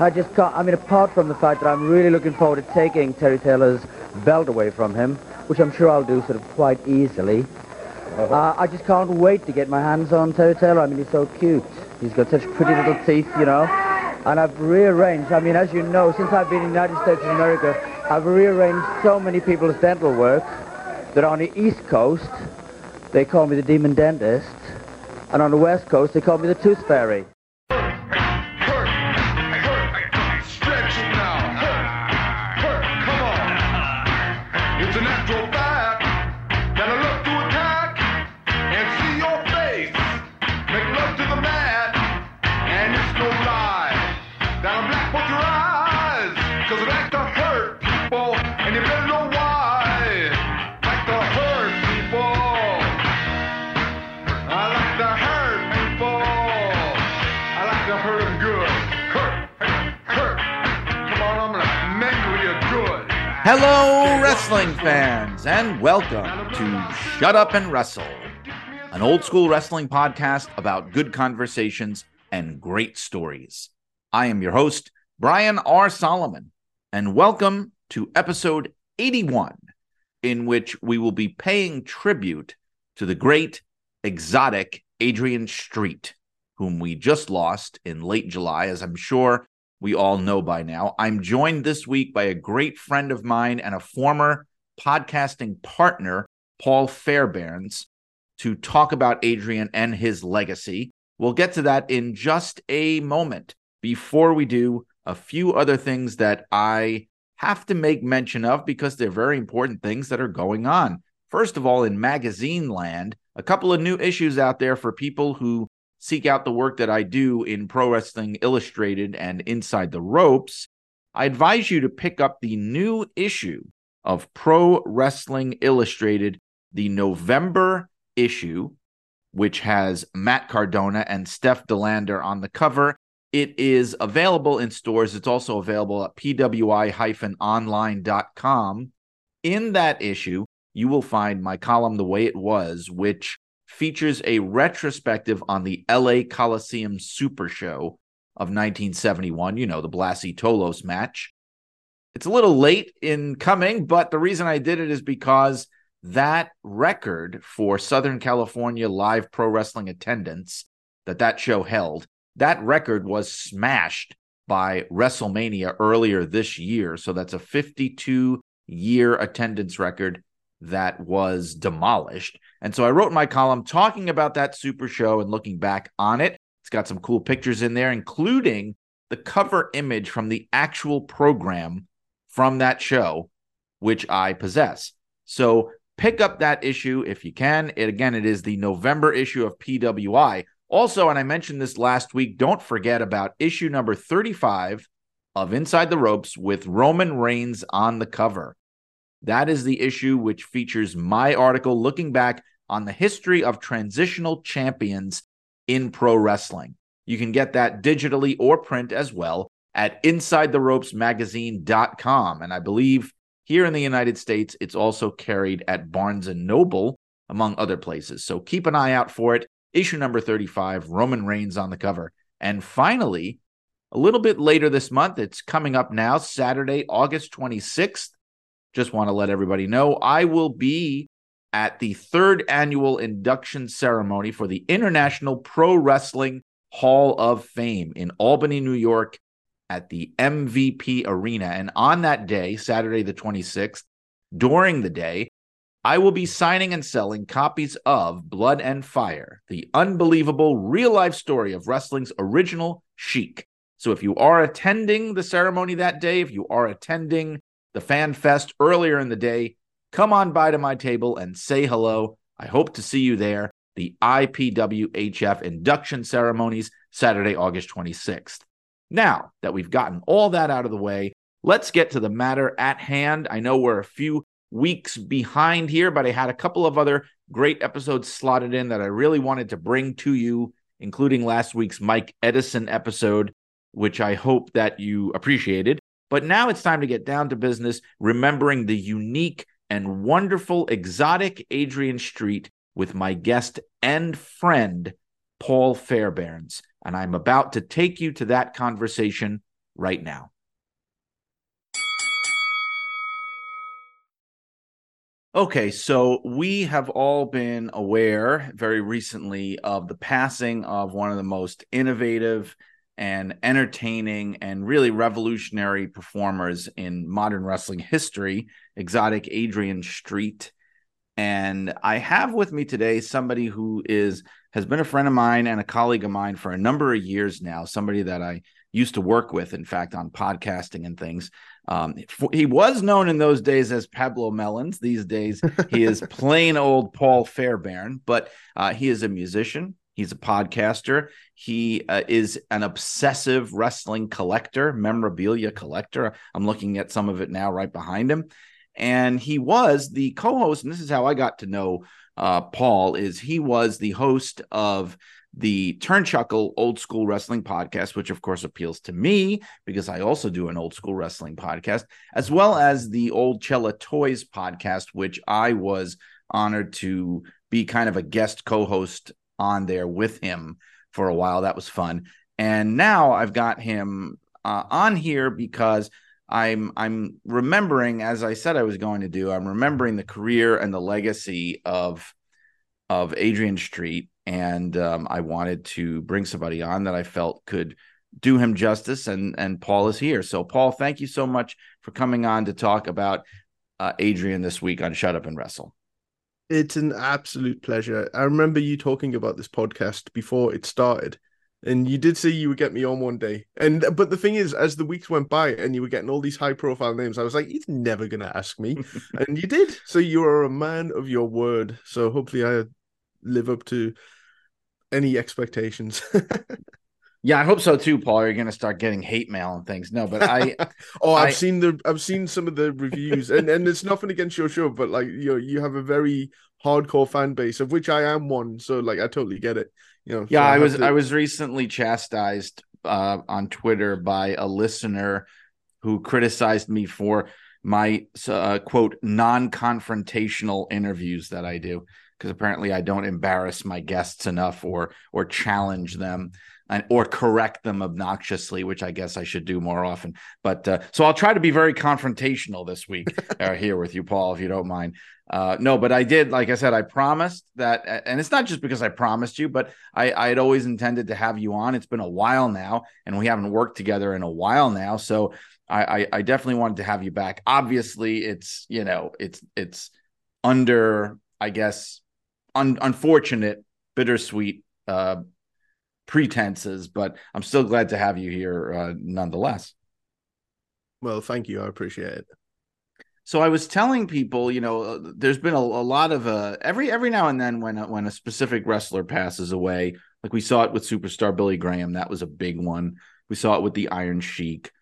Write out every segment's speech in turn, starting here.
I just can't, I mean, apart from the fact that I'm really looking forward to taking Terry Taylor's belt away from him, which I'm sure I'll do sort of quite easily. Uh, I just can't wait to get my hands on Terry Taylor. I mean, he's so cute. He's got such pretty little teeth, you know. And I've rearranged, I mean, as you know, since I've been in the United States of America, I've rearranged so many people's dental work that on the East Coast, they call me the demon dentist. And on the West Coast, they call me the tooth fairy. Hello, wrestling fans, and welcome to Shut Up and Wrestle, an old school wrestling podcast about good conversations and great stories. I am your host, Brian R. Solomon, and welcome to episode 81, in which we will be paying tribute to the great, exotic Adrian Street, whom we just lost in late July, as I'm sure we all know by now. I'm joined this week by a great friend of mine and a former podcasting partner, Paul Fairbairns, to talk about Adrian and his legacy. We'll get to that in just a moment. Before we do, a few other things that I have to make mention of because they're very important things that are going on. First of all, in magazine land, a couple of new issues out there for people who seek out the work that I do in Pro Wrestling Illustrated and Inside the Ropes, I advise you to pick up the new issue of Pro Wrestling Illustrated, the November issue, which has Matt Cardona and Steph De Lander on the cover. It is available in stores. It's also available at pwi-online.com. In that issue, you will find my column The Way It Was, which features a retrospective on the LA Coliseum Super Show of 1971, you know, the Blassie Tolos match. It's a little late in coming, but the reason I did it is because that record for Southern California live pro wrestling attendance that that show held, that record was smashed by WrestleMania earlier this year. So that's a 52 year attendance record that was demolished. And so I wrote my column talking about that super show and looking back on it. It's got some cool pictures in there, including the cover image from the actual program from that show, which I possess. So pick up that issue if you can. It again, it is the November issue of PWI. Also, and I mentioned this last week, don't forget about issue number 35 of Inside the Ropes with Roman Reigns on the cover. That is the issue which features my article looking back on the history of transitional champions in pro wrestling. You can get that digitally or print as well at InsideTheRopesMagazine.com. And I believe here in the United States, it's also carried at Barnes and Noble, among other places. So keep an eye out for it. Issue number 35, Roman Reigns on the cover. And finally, a little bit later this month, it's coming up now, Saturday, August 26th. Just want to let everybody know I will be at the third annual induction ceremony for the International Pro Wrestling Hall of Fame in Albany, New York, at the MVP Arena. And on that day, Saturday, the 26th, during the day, I will be signing and selling copies of Blood and Fire, the unbelievable real life story of wrestling's original Sheik. So if you are attending the ceremony that day, if you are attending the Fan Fest earlier in the day, come on by to my table and say hello. I hope to see you there. The IPWHF induction ceremonies, Saturday, August 26th. Now that we've gotten all that out of the way, let's get to the matter at hand. I know we're a few weeks behind here, but I had a couple of other great episodes slotted in that I really wanted to bring to you, including last week's Mike Edison episode, which I hope that you appreciated. But now it's time to get down to business, remembering the unique and wonderful exotic Adrian Street with my guest and friend, Paul Fairbairns. And I'm about to take you to that conversation right now. Okay, so we have all been aware very recently of the passing of one of the most innovative and entertaining and really revolutionary performers in modern wrestling history, exotic Adrian Street. And I have with me today somebody who is has been a friend of mine and a colleague of mine for a number of years now, somebody that I used to work with, in fact, on podcasting and things. Um, he was known in those days as Pablo Melons. These days, he is plain old Paul Fairbairn, but uh, he is a musician. He's a podcaster. He uh, is an obsessive wrestling collector, memorabilia collector. I'm looking at some of it now right behind him. And he was the co host, and this is how I got to know uh, Paul, is he was the host of the Turnchuckle Old School Wrestling Podcast, which of course appeals to me because I also do an old school wrestling podcast, as well as the Old Cella Toys podcast, which I was honored to be kind of a guest co host on there with him for a while. That was fun. And now I've got him uh, on here because I'm I'm remembering, as I said I was going to do, I'm remembering the career and the legacy of of Adrian Street and um, I wanted to bring somebody on that I felt could do him justice. And and Paul is here. So Paul, thank you so much for coming on to talk about uh, Adrian this week on Shut Up and Wrestle. It's an absolute pleasure. I remember you talking about this podcast before it started. And you did say you would get me on one day. And but the thing is, as the weeks went by and you were getting all these high profile names, I was like, he's never gonna ask me. and you did. So you are a man of your word. So hopefully I live up to any expectations. yeah, I hope so too, Paul. You're gonna start getting hate mail and things. No, but I oh, I've I, seen the I've seen some of the reviews, and and it's nothing against your show, but like you know, you have a very hardcore fan base of which I am one. So like, I totally get it. You know. Yeah, so I, I was to... I was recently chastised uh, on Twitter by a listener who criticized me for my uh, quote non-confrontational interviews that I do because apparently I don't embarrass my guests enough or or challenge them and or correct them obnoxiously, which I guess I should do more often. But uh, so I'll try to be very confrontational this week uh, here with you, Paul, if you don't mind. Uh, no, but I did, like I said, I promised that, and it's not just because I promised you, but I, I had always intended to have you on. It's been a while now, and we haven't worked together in a while now, so I, I, I definitely wanted to have you back. Obviously, it's you know, it's it's under, I guess, un- unfortunate, bittersweet uh, pretenses, but I'm still glad to have you here uh, nonetheless. Well, thank you. I appreciate it. So I was telling people, you know, uh, there's been a, a lot of uh, every every now and then when a, when a specific wrestler passes away, like we saw it with superstar Billy Graham, that was a big one. We saw it with the Iron Sheik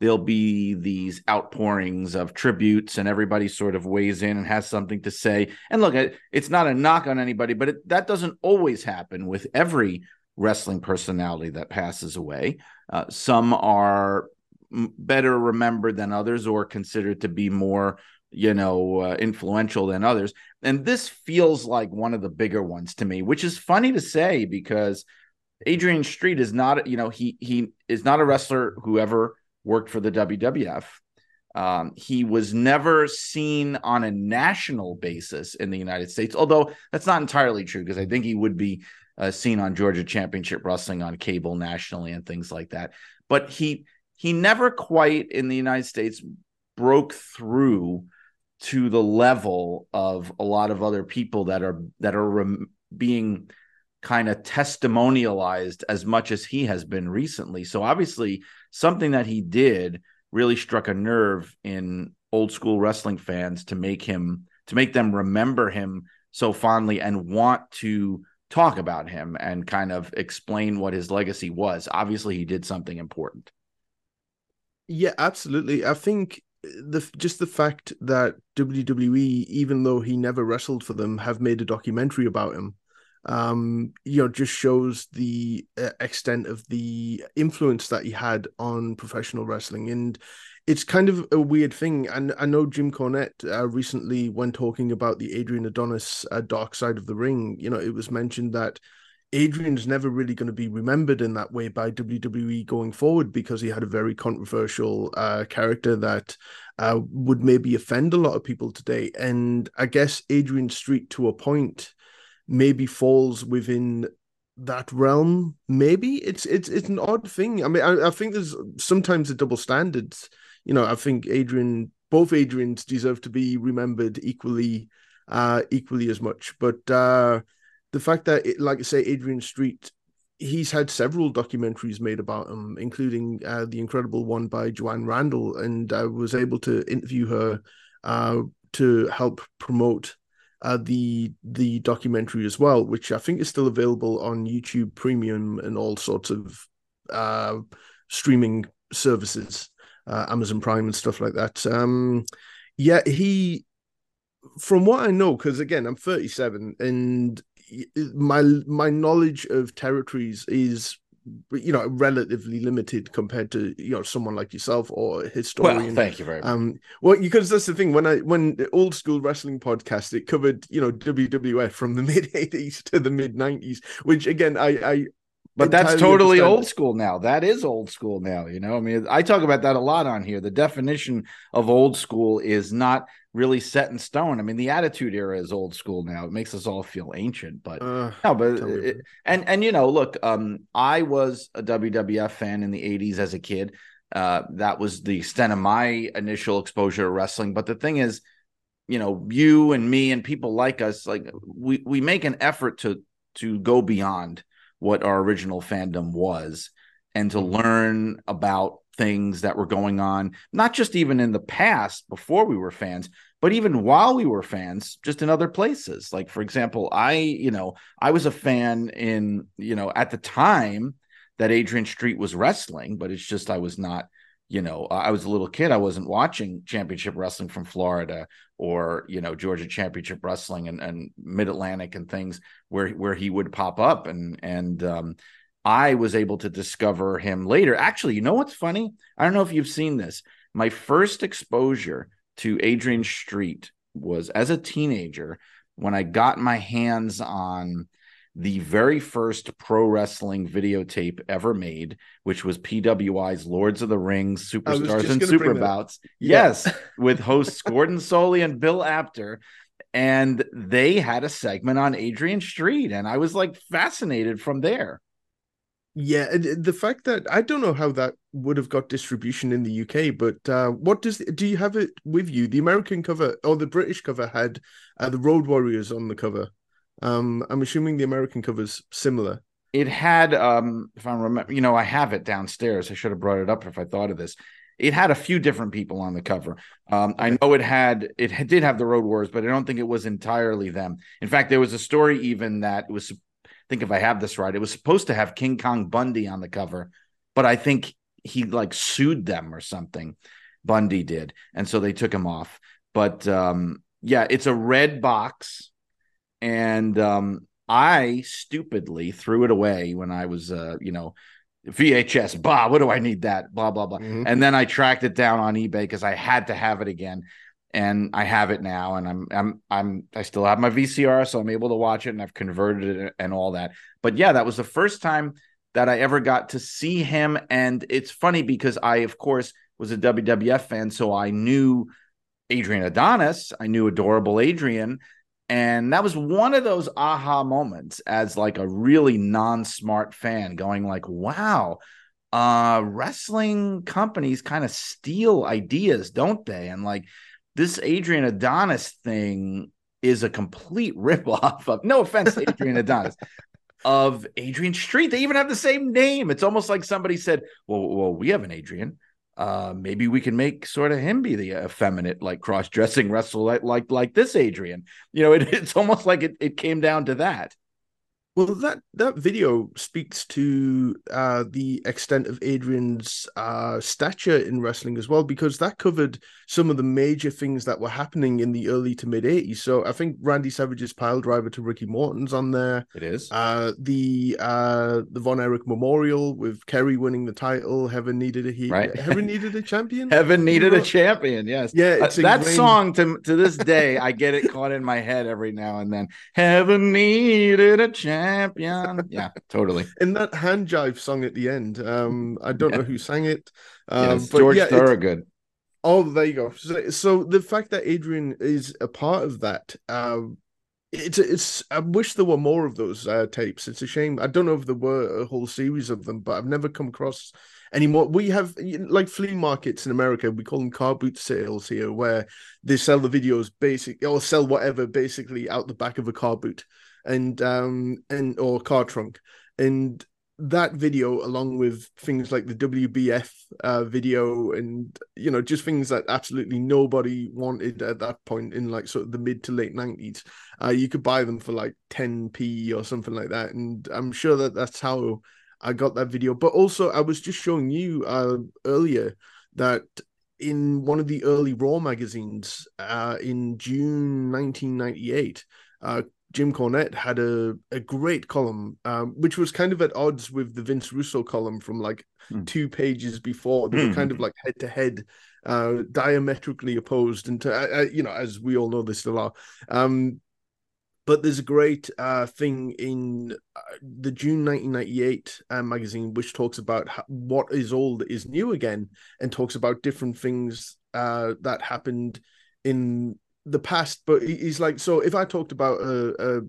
there'll be these outpourings of tributes and everybody sort of weighs in and has something to say and look it's not a knock on anybody but it, that doesn't always happen with every wrestling personality that passes away uh, some are better remembered than others or considered to be more you know uh, influential than others and this feels like one of the bigger ones to me which is funny to say because Adrian Street is not you know he he is not a wrestler who ever worked for the WWF. Um, he was never seen on a national basis in the United States, although that's not entirely true because I think he would be uh, seen on Georgia Championship Wrestling on cable nationally and things like that. But he he never quite in the United States broke through to the level of a lot of other people that are that are rem- being kind of testimonialized as much as he has been recently. So obviously something that he did really struck a nerve in old school wrestling fans to make him to make them remember him so fondly and want to talk about him and kind of explain what his legacy was. Obviously he did something important. Yeah, absolutely. I think the just the fact that WWE, even though he never wrestled for them, have made a documentary about him um, you know, just shows the uh, extent of the influence that he had on professional wrestling. And it's kind of a weird thing. And I know Jim Cornette uh, recently, when talking about the Adrian Adonis uh, Dark Side of the Ring, you know, it was mentioned that Adrian's never really going to be remembered in that way by WWE going forward because he had a very controversial uh, character that uh, would maybe offend a lot of people today. And I guess Adrian Street, to a point, maybe falls within that realm. Maybe it's it's it's an odd thing. I mean, I, I think there's sometimes a double standards. You know, I think Adrian, both Adrians deserve to be remembered equally, uh, equally as much. But uh, the fact that, it, like I say, Adrian Street, he's had several documentaries made about him, including uh, the incredible one by Joanne Randall, and I was able to interview her uh, to help promote uh, the the documentary as well, which I think is still available on YouTube Premium and all sorts of uh, streaming services, uh, Amazon Prime and stuff like that. Um, yeah, he, from what I know, because again, I'm 37 and my my knowledge of territories is you know relatively limited compared to you know someone like yourself or a historian well, thank you very much um well because that's the thing when i when the old school wrestling podcast it covered you know wwf from the mid 80s to the mid 90s which again i i but that's totally old school now. That is old school now. You know, I mean, I talk about that a lot on here. The definition of old school is not really set in stone. I mean, the Attitude Era is old school now. It makes us all feel ancient, but Uh, no, but it, and and you know, look, um, I was a WWF fan in the '80s as a kid. Uh, that was the extent of my initial exposure to wrestling. But the thing is, you know, you and me and people like us, like we we make an effort to to go beyond what our original fandom was and to mm-hmm. learn about things that were going on, not just even in the past before we were fans, but even while we were fans, just in other places. Like, for example, I, you know, I was a fan in, you know, at the time that Adrian Street was wrestling, but it's just I was not, you know, I was a little kid. I wasn't watching championship wrestling from Florida or, you know, Georgia championship wrestling and, and mid Atlantic and things where where he would pop up and and um I was able to discover him later. Actually, you know what's funny? I don't know if you've seen this. My first exposure to Adrian Street was as a teenager when I got my hands on the very first pro wrestling videotape ever made, which was PWI's Lords of the Rings, Superstars and gonna Super bring that up. Bouts. Yeah. Yes, with hosts Gordon Solie and Bill Apter. And they had a segment on Adrian Street, and I was like fascinated from there. Yeah, uh, the fact that I don't know how that would have got distribution in the UK, but uh, what does do you have it with you? The American cover or the British cover had uh, the Road Warriors on the cover. Um, I'm assuming the American cover's similar. it had um if i remember you know i have it downstairs. I should have brought it up if i thought of this. It had a few different people on the cover. Um i know it had it did have the road wars but i don't think it was entirely them. In fact there was a story even that it was I think if i have this right it was supposed to have king kong bundy on the cover but i think he like sued them or something bundy did and so they took him off. But um yeah it's a red box and um I stupidly threw it away when I was, uh, you know, VHS. Bah, what do I need that? Blah blah blah. Mhm. And then I tracked it down on eBay because I had to have it again, and I have it now. And I'm I'm I'm I still have my VCR, so I'm able to watch it, and I've converted it and all that. But yeah, that was the first time that I ever got to see him, and it's funny because I, of course, was a WWF fan, so I knew Adrian Adonis, I knew Adorable Adrian, and that was one of those aha moments as like a really non-smart fan going like, wow, uh wrestling companies kind of steal ideas, don't they? And like this Adrian Adonis thing is a complete ripoff of no offense to Adrian Adonis. Of Adrian Street, they even have the same name. It's almost like somebody said, "Well, well, we have an Adrian uh maybe we can make sort of him be the effeminate like cross-dressing wrestler like like like this adrian. You know it, it's almost like it, it came down to that Well, that that video speaks to uh, the extent of Adrian's uh, stature in wrestling as well, because that covered some of the major things that were happening in the early to mid '80s. So I think Randy Savage's pile driver to Ricky Morton's on there. it is Uh, the uh, the Von Erich Memorial with Kerry winning the title. Heaven needed a he- Right. Heaven needed a champion. heaven needed a champion yes Yeah, Uh, that song to to this day i get it caught in my head every now and then heaven needed a champion champion. Yeah, totally. And that hand jive song at the end, um, I don't Yeah. know who sang it. Um, yes, George yeah, Thorogood. Oh, there you go. So, so the fact that Adrian is a part of that, um, it's it's. I wish there were more of those uh, tapes. It's a shame. I don't know if there were a whole series of them, but I've never come across any more. We have like flea markets in America. We call them car boot sales here, where they sell the videos basic or sell whatever basically out the back of a car boot and um and or car trunk. And that video along with things like the WBF uh, video and you know just things that absolutely nobody wanted at that point in like sort of the mid to late 90s uh, you could buy them for like 10p or something like that. And I'm sure that that's how I got that video. But also I was just showing you uh, earlier that in one of the early Raw magazines uh, in June 1998 uh, Jim Cornette had a, a great column, um, which was kind of at odds with the Vince Russo column from like Hmm. two pages before. They were Hmm. kind of like head to head, uh, diametrically opposed. And to, uh, uh, you know, as we all know, they still are. Um, but there's a great uh, thing in uh, the June 1998 uh, magazine, which talks about ho- what is old is new again, and talks about different things uh, that happened in the past. But he's like, so if I talked about a,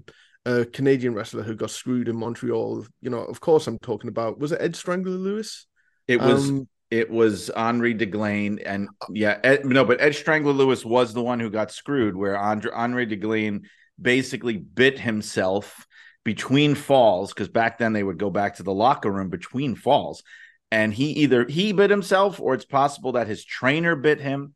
a, a Canadian wrestler who got screwed in Montreal, you know, of course I'm talking about was it Ed Strangler Lewis? It was Um, it was Henri Deglaine, and yeah, Ed, no, but Ed Strangler Lewis was the one who got screwed, where Andre, Henri Deglaine basically bit himself between falls because back then they would go back to the locker room between falls, and he either he bit himself or it's possible that his trainer bit him.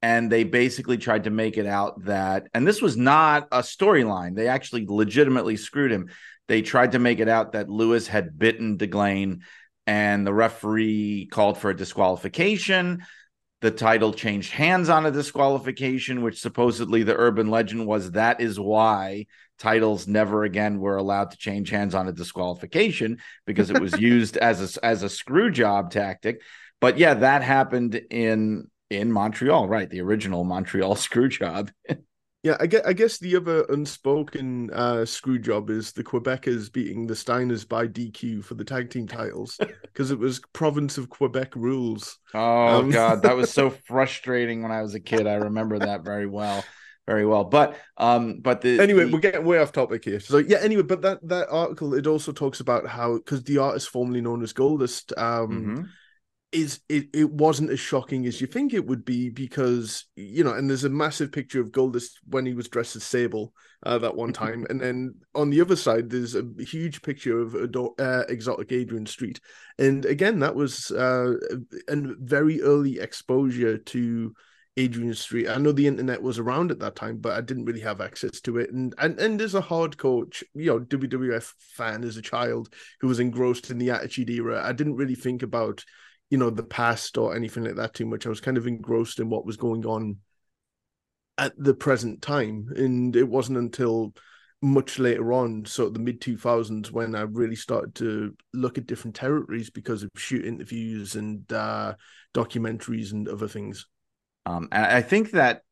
And they basically tried to make it out that, and this was not a storyline. They actually legitimately screwed him. They tried to make it out that Lewis had bitten Deglaine and the referee called for a disqualification. The title changed hands on a disqualification, which supposedly the urban legend was that is why titles never again were allowed to change hands on a disqualification because it was used as a as a screw job tactic. But yeah, that happened in in Montreal, right? The original Montreal screw job. Yeah, I guess, I guess the other unspoken uh, screw job is the Quebecers beating the Steiners by DQ for the tag team titles because it was province of Quebec rules. Oh Um, god, that was so frustrating when I was a kid. I remember that very well. Very well. But um but the Anyway, the- we're getting way off topic here. So yeah, anyway, but that that article it also talks about how because the artist formerly known as Goldust um Mhm. Is it, it wasn't as shocking as you think it would be because you know and there's a massive picture of Goldust when he was dressed as Sable uh, that one time and then on the other side there's a huge picture of uh, exotic Adrian Street and again that was uh, a a very early exposure to Adrian Street. I know the internet was around at that time, but I didn't really have access to it. And and and as a hardcore, you know, WWF fan as a child who was engrossed in the Attitude Era, I didn't really think about you know the past or anything like that too much. I was kind of engrossed in what was going on at the present time. And it wasn't until much later on so the mid 2000s when i really started to look at different territories because of shoot interviews and uh documentaries and other things. Um, and I think that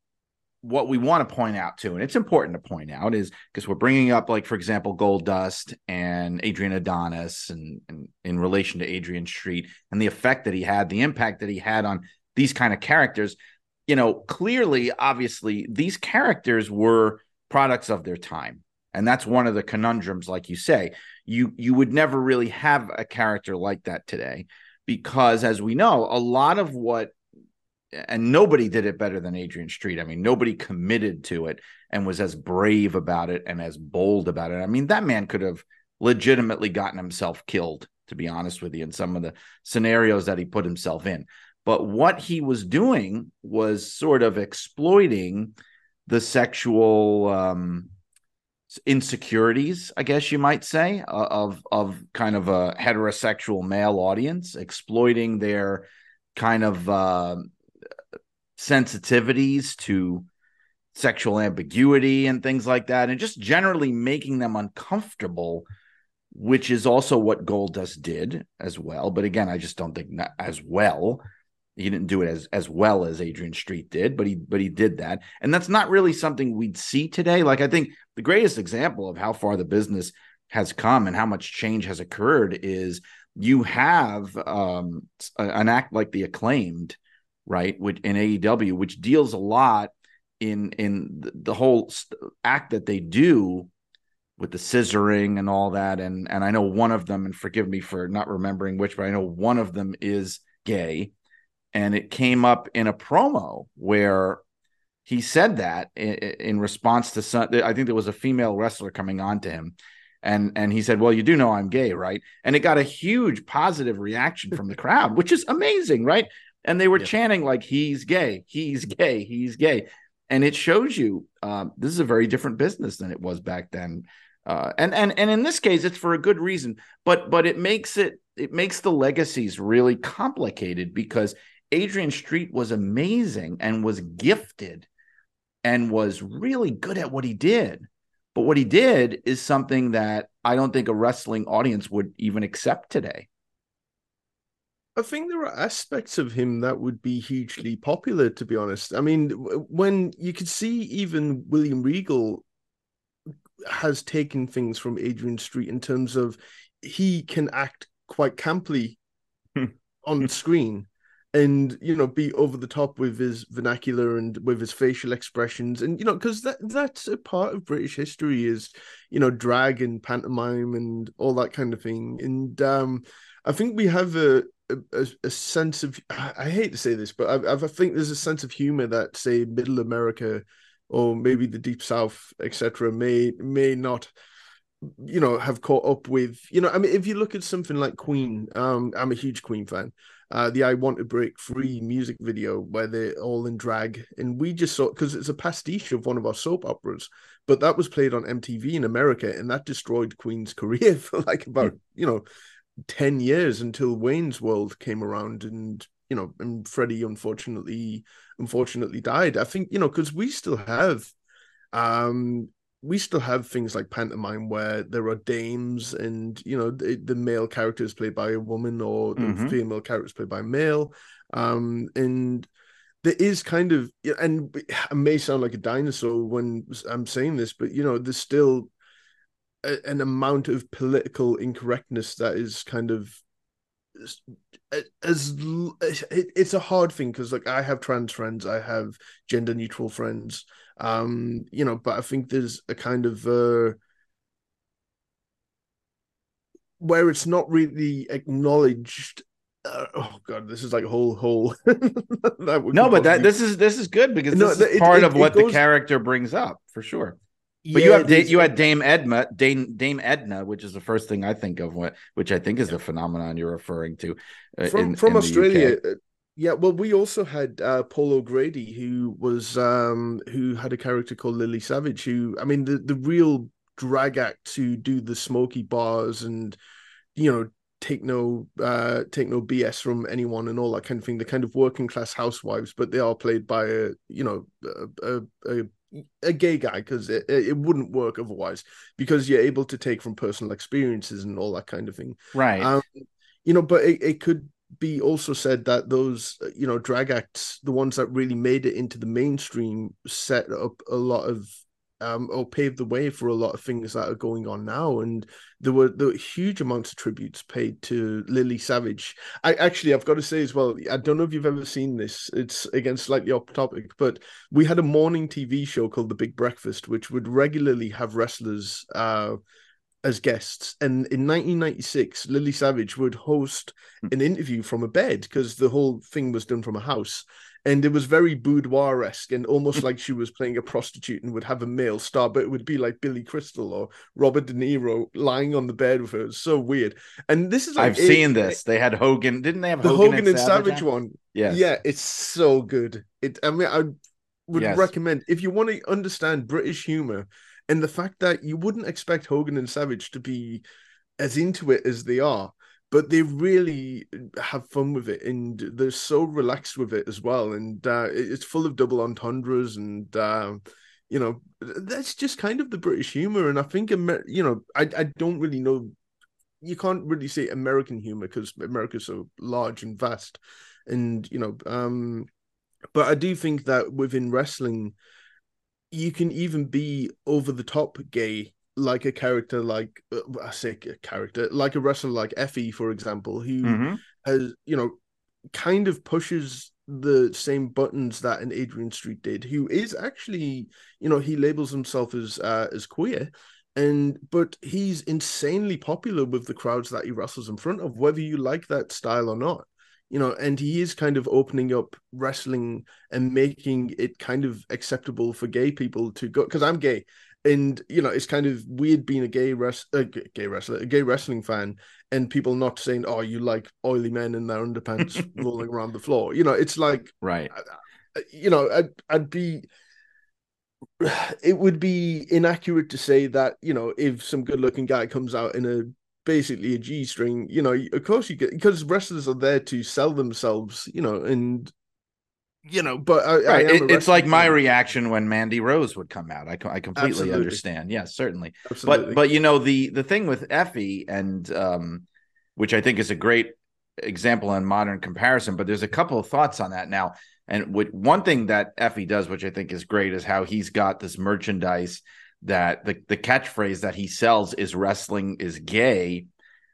what we want to point out too, and it's important to point out, is because we're bringing up, like, for example, Goldust and Adrian Adonis, and, and in relation to Adrian Street and the effect that he had, the impact that he had on these kind of characters. You know, clearly, obviously, these characters were products of their time, and that's one of the conundrums, like you say. You you would never really have a character like that today, because as we know, a lot of what and nobody did it better than Adrian Street. I mean, nobody committed to it and was as brave about it and as bold about it. I mean, that man could have legitimately gotten himself killed, to be honest with you, in some of the scenarios that he put himself in. But what he was doing was sort of exploiting the sexual um, insecurities, I guess you might say, of of kind of a heterosexual male audience, exploiting their kind of uh, sensitivities to sexual ambiguity and things like that, and just generally making them uncomfortable, which is also what Goldust did as well. But again, I just don't think as well. He didn't do it as as well as Adrian Street did, but he but he did that, and that's not really something we'd see today. Like I think the greatest example of how far the business has come and how much change has occurred is you have um, an act like the acclaimed, right, which in AEW, which deals a lot in in the whole act that they do with the scissoring and all that. And and I know one of them and forgive me for not remembering which but I know one of them is gay. And it came up in a promo where he said that in, in response to some I think there was a female wrestler coming on to him. And and he said well you do know I'm gay right? And it got a huge positive reaction from the crowd which is amazing right and they were chanting like he's gay he's gay he's gay and it shows you uh, this is a very different business than it was back then. Uh, and and and in this case, it's for a good reason, but but it makes it it makes the legacies really complicated because Adrian Street was amazing and was gifted and was really good at what he did. But what he did is something that I don't think a wrestling audience would even accept today. I think there are aspects of him that would be hugely popular, to be honest. I mean, when you could see even William Regal has taken things from Adrian Street in terms of he can act quite camply hmm. on screen and you know be over the top with his vernacular and with his facial expressions and you know because that that's a part of british history is you know drag and pantomime and all that kind of thing and um i think we have a a, a, sense of I hate to say this, but I, I think there's a sense of humor that say Middle America or maybe the Deep South, etc., may may not, you know, have caught up with. You know, I mean, if you look at something like Queen, um, I'm a huge Queen fan. Uh, the I Want to Break Free music video where they're all in drag, and we just saw because it's a pastiche of one of our soap operas, but that was played on MTV in America, and that destroyed Queen's career for like about you know 10 years until Wayne's World came around and you know and Freddie unfortunately unfortunately died I think you know because we still have um we still have things like pantomime where there are dames and you know the, the male character is played by a woman or the mm-hmm. female character is played by a male um and there is kind of and I may sound like a dinosaur when I'm saying this but you know there's still a, an amount of political incorrectness that is kind of as it, it's a hard thing because like I have trans friends, I have gender neutral friends, um, you know, but I think there's a kind of uh where it's not really acknowledged uh, oh god this is like a whole whole no but that this is this is good because no, this is part it, of what goes... the character brings up for sure but yeah, you have you had Dame Edna, Dame Dame Edna, which is the first thing I think of, what which I think is the phenomenon you're referring to uh, from in, from in Australia. Uh, yeah, well, we also had uh, Paul O'Grady, who was um, who had a character called Lily Savage. Who, I mean, the the real drag act to do the smoky bars and you know take no uh take no bs from anyone and all that kind of thing the kind of working class housewives but they are played by a you know a, a, a a gay guy because it, it wouldn't work otherwise because you're able to take from personal experiences and all that kind of thing. Right. Um, you know but it, it could be also said that those you know drag acts the ones that really made it into the mainstream set up a lot of um, or paved the way for a lot of things that are going on now. And there were the huge amounts of tributes paid to Lily Savage. I actually, I've got to say as well, I don't know if you've ever seen this. It's again slightly off topic, but we had a morning TV show called The Big Breakfast, which would regularly have wrestlers. Uh, as guests. And in 1996, Lily Savage would host hmm. an interview from a bed because the whole thing was done from a house and it was very boudoir esque and almost like she was playing a prostitute and would have a male star, but it would be like Billy Crystal or Robert De Niro lying on the bed with her. It was so weird. And this is like I've seen this. They had Hogan, didn't they have the Hogan, Hogan and, Savage, Savage one? Yeah, yeah, it's so good. It. I mean, I would yes. recommend if you want to understand British humor and the fact that you wouldn't expect Hogan and Savage to be as into it as they are but they really have fun with it and they're so relaxed with it as well and uh, it's full of double entendres and uh, you know that's just kind of the british humor and i think Amer- you know I, I don't really know you can't really say american humor because america's so large and vast and you know um but i do think that within wrestling you can even be over the top gay like a character like uh, I say a character like a wrestler like Effy for example, who Mhm. has you know kind of pushes the same buttons that an Adrian Street did, who is actually you know he labels himself as uh, as queer. And but he's insanely popular with the crowds that he wrestles in front of, whether you like that style or not you know, and he is kind of opening up wrestling and making it kind of acceptable for gay people to go because I'm gay, and you know, it's kind of weird being a gay res- a gay wrestler, a gay wrestling fan, and people not saying, "Oh, you like oily men in their underpants rolling around the floor." You know, it's like Right. you know, I'd, I'd be. It would be inaccurate to say that you know if some good-looking guy comes out in a basically a G string, you know, of course you get because wrestlers are there to sell themselves, you know, and you know, but I, I Right. a It- it's like my reaction when Mandy Rose would come out. I, I completely Absolutely. understand. Yes, certainly. Absolutely. But but you know the the thing with Effy and um, which I think is a great example in modern comparison. But there's a couple of thoughts on that now. And with one thing that Effy does, which I think is great, is how he's got this merchandise that the the catchphrase that he sells is "wrestling is gay."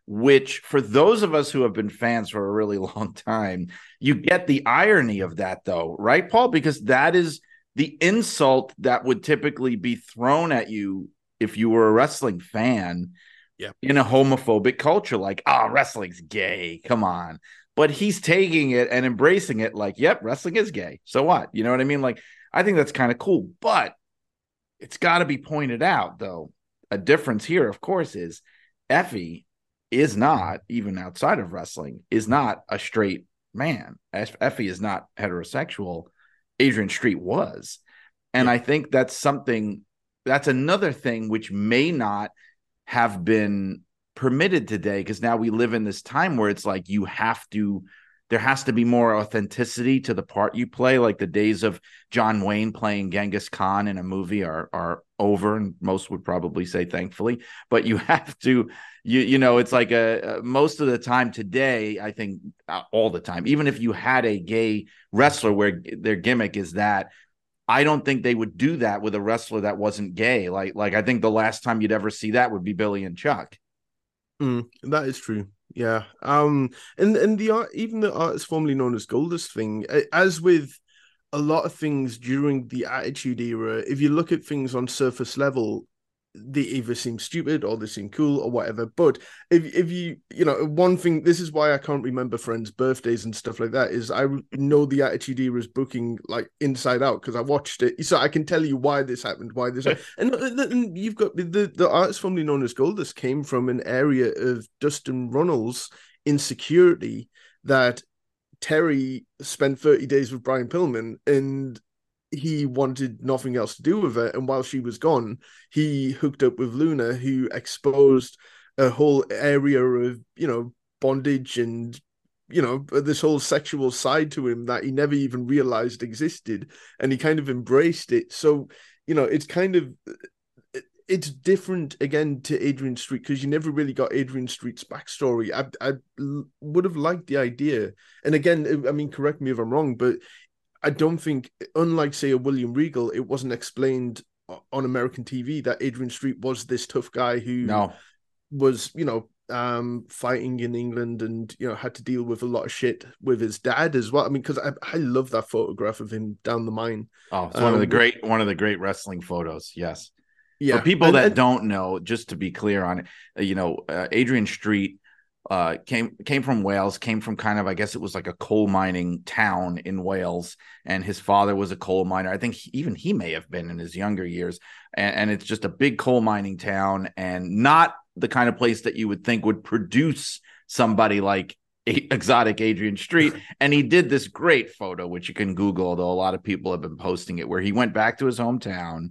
Which, for those of us who have been fans for a really long time, you get the irony of that, though, right, Paul? Because that is the insult that would typically be thrown at you if you were a wrestling fan Yeah. in a homophobic culture like oh wrestling's gay. Come on. But he's taking it and embracing it like yep wrestling is gay. So what? You know what i mean? Like i think that's kind of cool. But it's got to be pointed out though a difference here of course is effy is not even outside of wrestling is not a straight man. Effy is not heterosexual. Adrian street was. And i think that's something that's another thing which may not have been permitted today because now we live in this time where it's like you have to there has to be more authenticity to the part you play. Like the days of John Wayne playing Genghis Khan in a movie are are over and most would probably say thankfully but you have to you you know it's like a, a most of the time today I think uh, all the time even if you had a gay wrestler where their gimmick is that I don't think they would do that with a wrestler that wasn't gay. Like, like I think the last time you'd ever see that would be Billy and Chuck. Mm, that is true. Yeah. Um. And and the art, even the artist formerly known as Goldust thing, as with a lot of things during the Attitude Era, if you look at things on surface level, they either seem stupid or they seem cool or whatever. But if if you you know one thing, this is why I can't remember friends' birthdays and stuff like that. Is I know the Attitude Era Era's booking like inside out because I watched it, so I can tell you why this happened, why this, and, uh, and you've got the the artist formerly known as Goldust came from an area of Dustin Runnels insecurity that Terri spent 30 days with Brian Pillman and he wanted nothing else to do with her. And while she was gone, he hooked up with Luna, who exposed a whole area of, you know, bondage and, you know, this whole sexual side to him that he never even realized existed. And he kind of embraced it. So, you know, it's kind of. It's different again to Adrian Street because you never really got Adrian Street's backstory. I I would have liked the idea, and again, I mean, correct me if I'm wrong, but I don't think, unlike say a William Regal, it wasn't explained on American TV that Adrian Street was this tough guy who No, was, you know, um, fighting in England and you know had to deal with a lot of shit with his dad as well. I mean, because I I love that photograph of him down the mine. oh, it's one of the Um, great one of the great wrestling photos. Yes, Yeah, for people that don't know, just to be clear on it, uh, you know, uh, Adrian Street uh, came came from Wales, came from kind of I guess it was like a coal mining town in Wales, and his father was a coal miner. I think he, even he may have been in his younger years, and, and it's just a big coal mining town, and not the kind of place that you would think would produce somebody like a- exotic Adrian Street. and he did this great photo, which you can Google, although a lot of people have been posting it, where he went back to his hometown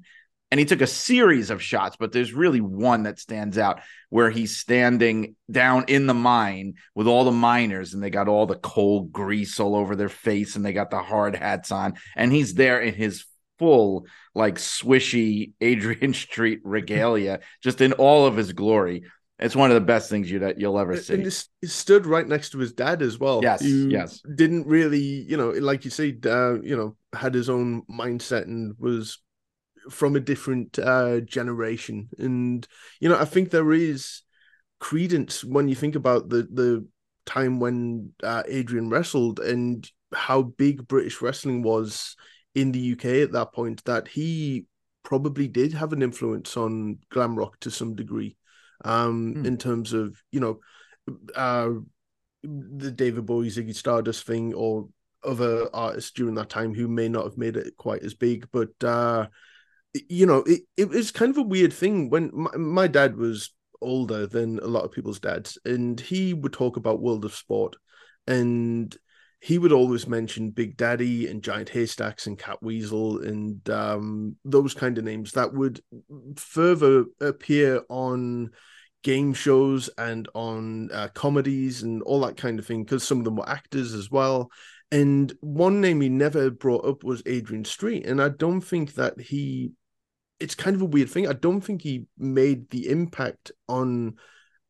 and he took a series of shots, but there's really one that stands out where he's standing down in the mine with all the miners and they got all the coal grease all over their face and they got the hard hats on and he's there in his full like swishy Adrian Street regalia just in all of his glory. It's one of the best things you that you'll ever see. And he stood right next to his dad as well. Yes, yes. Didn't really, you know, like you said, uh, you know, had his own mindset and was from a different uh, generation, and you know, I think there is credence when you think about the the time when uh, Adrian wrestled and how big British wrestling was in the UK at that point. That he probably did have an influence on glam rock to some degree, um, Hmm. in terms of you know, uh, the David Bowie Ziggy Stardust thing or other artists during that time who may not have made it quite as big, but uh, you know, it it was kind of a weird thing when my, my dad was older than a lot of people's dads, and he would talk about World of Sport, and he would always mention Big Daddy and Giant Haystacks and Catweazle and um, those kind of names that would further appear on game shows and on uh, comedies and all that kind of thing because some of them were actors as well. And one name he never brought up was Adrian Street, and I don't think that he. It's kind of a weird thing. I don't think he made the impact on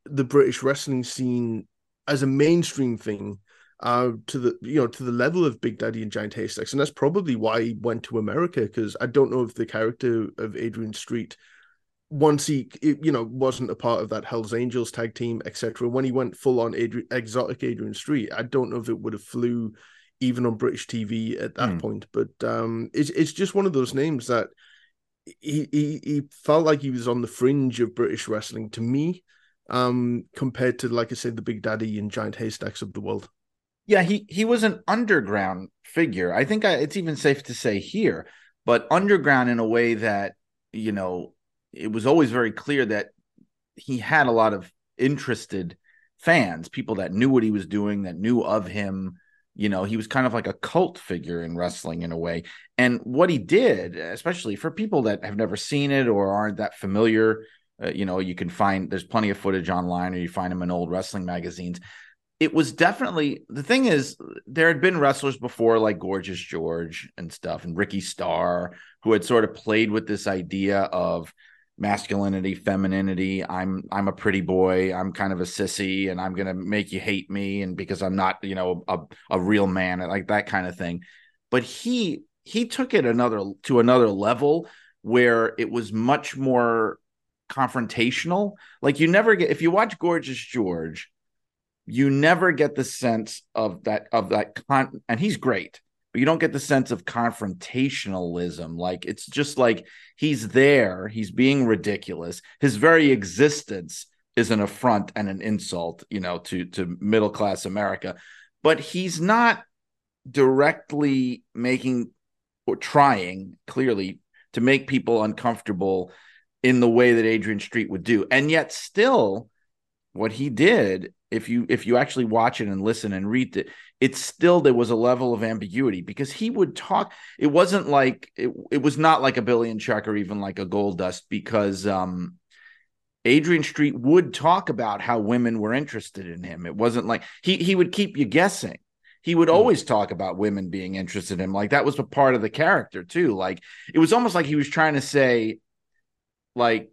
the British wrestling scene as a mainstream thing uh to the you know to the level of Big Daddy and Giant Haystacks, and that's probably why he went to America because I don't know if the character of Adrian Street once he you know wasn't a part of that Hell's Angels tag team etc. When he went full on Adrian, exotic Adrian Street, I don't know if it would have flew even on British TV at that Hmm. point. But um, it's it's just one of those names that he, he he felt like he was on the fringe of British wrestling to me, um, compared to like I said, the Big Daddy and Giant Haystacks of the world. Yeah, he he was an underground figure. I think I, it's even safe to say here, but underground in a way that you know it was always very clear that he had a lot of interested fans, people that knew what he was doing, that knew of him. You know, he was kind of like a cult figure in wrestling in a way. And what he did, especially for people that have never seen it or aren't that familiar, uh, you know, you can find there's plenty of footage online or you find them in old wrestling magazines it was definitely the thing is there had been wrestlers before like gorgeous george and stuff and ricky starr who had sort of played with this idea of masculinity femininity. I'm i'm a pretty boy. I'm kind of a sissy and i'm gonna make you hate me and because i'm not you know a, a real man like that kind of thing. But he he took it another to another level where it was much more confrontational. Like you never get if you watch gorgeous george you never get the sense of that of that con and he's great but you don't get the sense of confrontationalism. Like it's just like he's there he's being ridiculous. His very existence is an affront and an insult you know to to middle class america. But he's not directly making or trying clearly to make people uncomfortable in the way that Adrian Street would do. And yet still what he did if you if you actually watch it and listen and read it it's still there was a level of ambiguity because he would talk it wasn't like it, it was not like a Billy and Chuck or even like a Goldust because um adrian street would talk about how women were interested in him. It wasn't like he he would keep you guessing. He would always talk about women being interested in him. Like that was a part of the character too. Like it was almost like he was trying to say like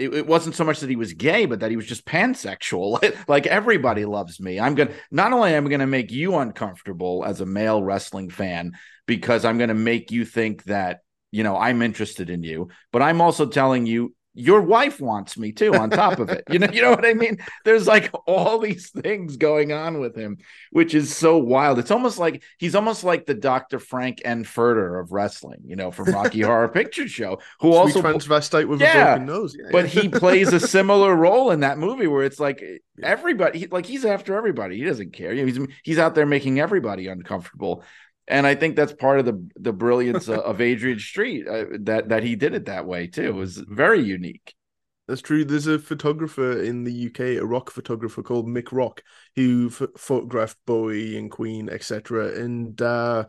it, it wasn't so much that he was gay, but that he was just pansexual. like everybody loves me. I'm gonna not only am I gonna make you uncomfortable as a male wrestling fan because I'm gonna make you think that you know I'm interested in you, but I'm also telling you your wife wants me too on top of it. You know you know what i mean? There's like all these things going on with him which is so wild. It's almost like he's almost like the dr frank n. Furter of wrestling you know from rocky horror picture show who Sweet also transvestite with Yeah, a broken nose. Yeah, but yeah. he plays a similar role in that movie where it's like everybody he, like he's after everybody. He doesn't care. You know, he's he's out there making everybody uncomfortable and i think that's part of the the brilliance of, adrian street uh, that that he did it that way too it was very unique That's true. There's a photographer in the UK, a rock photographer called Mick Rock, who ph- photographed Bowie and Queen, etc. And uh,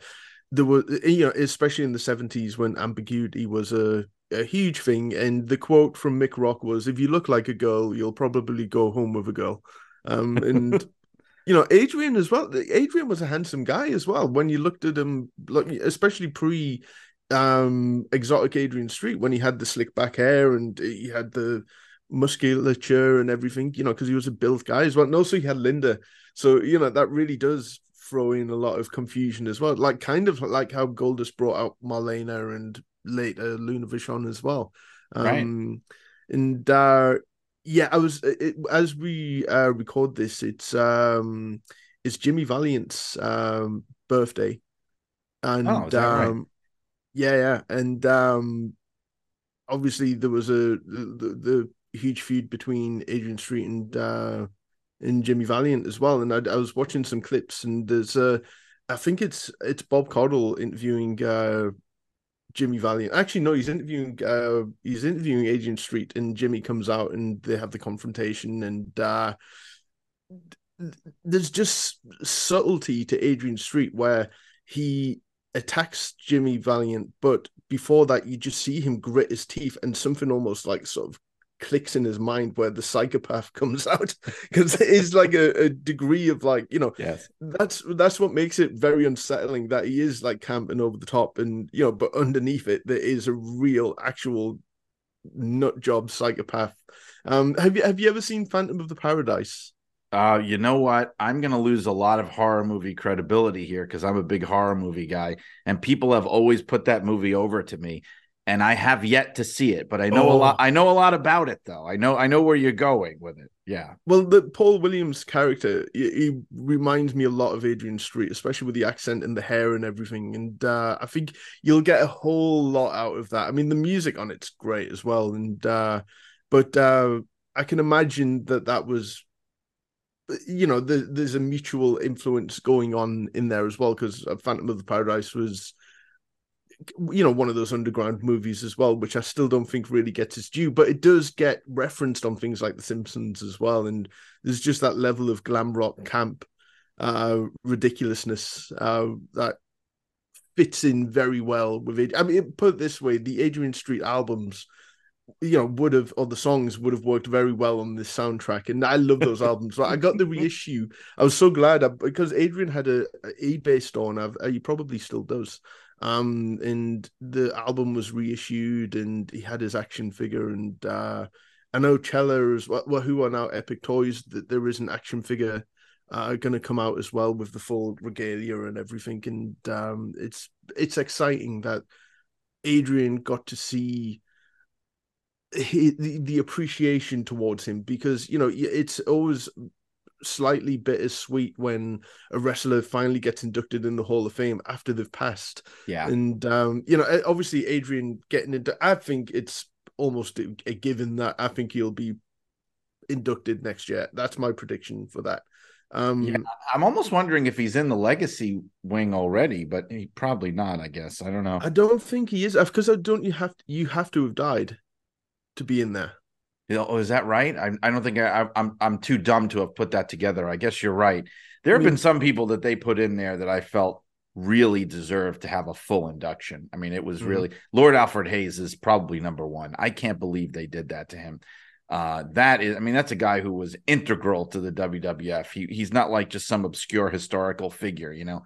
there was, you know, especially in the 70s when ambiguity was a, a huge thing. And the quote from Mick Rock was, "If you look like a girl, you'll probably go home with a girl." Um, and you know, Adrian as well. Adrian was a handsome guy as well. When you looked at him, like especially pre um exotic Adrian Street when he had the slick back hair and he had the musculature and everything, you know, because he was a built guy as well. And also he had Linda. So, you know, that really does throw in a lot of confusion as well. Like kind of like how Goldust brought out Marlena and later Luna Vachon as well. Right. Um, and uh, yeah, I was it, as we uh, record this, it's um, it's Jimmy Valiant's um birthday, and Oh, that right? um, yeah, yeah, and um, obviously there was a the, the, the huge feud between Adrian Street and uh and Jimmy Valiant as well. And I, I was watching some clips, and there's uh, I think it's it's Bob Caudle interviewing uh Jimmy Valiant. Actually, no, he's interviewing uh he's interviewing Adrian Street, and Jimmy comes out, and they have the confrontation, and uh there's just subtlety to Adrian Street where he attacks Jimmy Valiant, but before that, you just see him grit his teeth, and something almost like sort of clicks in his mind where the psychopath comes out because it is like a, a degree of like you know Yes. that's that's what makes it very unsettling that he is like camping over the top and you know but underneath it there is a real actual nut job psychopath um have you have you ever seen phantom of the paradise Uh, you know what? I'm going to lose a lot of horror movie credibility here because I'm a big horror movie guy, and people have always put that movie over to me, and I have yet to see it. But I know a Oh. lot. I know a lot about it, though. I know. I know where you're going with it. Yeah. well the paul williams character he, he reminds me a lot of adrian street especially with the accent and the hair and everything and uh i think you'll get a whole lot out of that i mean the music on it's great as well and uh but uh i can imagine that that was you know, the, there's a mutual influence going on in there as well because Phantom of the Paradise was, you know, one of those underground movies as well, which I still don't think really gets its due, but it does get referenced on things like The Simpsons as well, and there's just that level of glam rock camp uh, ridiculousness uh, that fits in very well with it. I mean, put it this way: the Adrian Street albums you know would have or the songs would have worked very well on this soundtrack and i love those albums. I got the reissue. I was so glad I, because adrian had a, a ebay store and I've, uh, he probably still does um and the album was reissued and he had his action figure and uh i know Cella as well, well who are now epic toys that there is an action figure uh going to come out as well with the full regalia and everything. And um it's it's exciting that adrian got to see he, the, the appreciation towards him because you know it's always slightly bittersweet when a wrestler finally gets inducted in the Hall of Fame after they've passed. Yeah. And um, you know, obviously Adrian getting into I think it's almost a, a given that I think he'll be inducted next year. That's my prediction for that. Um Yeah, I'm almost wondering if he's in the legacy wing already, but he probably not. I guess I don't know. I don't think he is because I don't you have to, you have to have died to be in there. Oh, is that right? I, I don't think I, I'm I'm too dumb to have put that together. I guess you're right. There have mean- been some people that they put in there that I felt really deserved to have a full induction. I mean, it was Mhm. really Lord Alfred Hayes is probably number one. I can't believe they did that to him. Uh, that is, I mean, that's a guy who was integral to the WWF. He he's not like just some obscure historical figure, you know.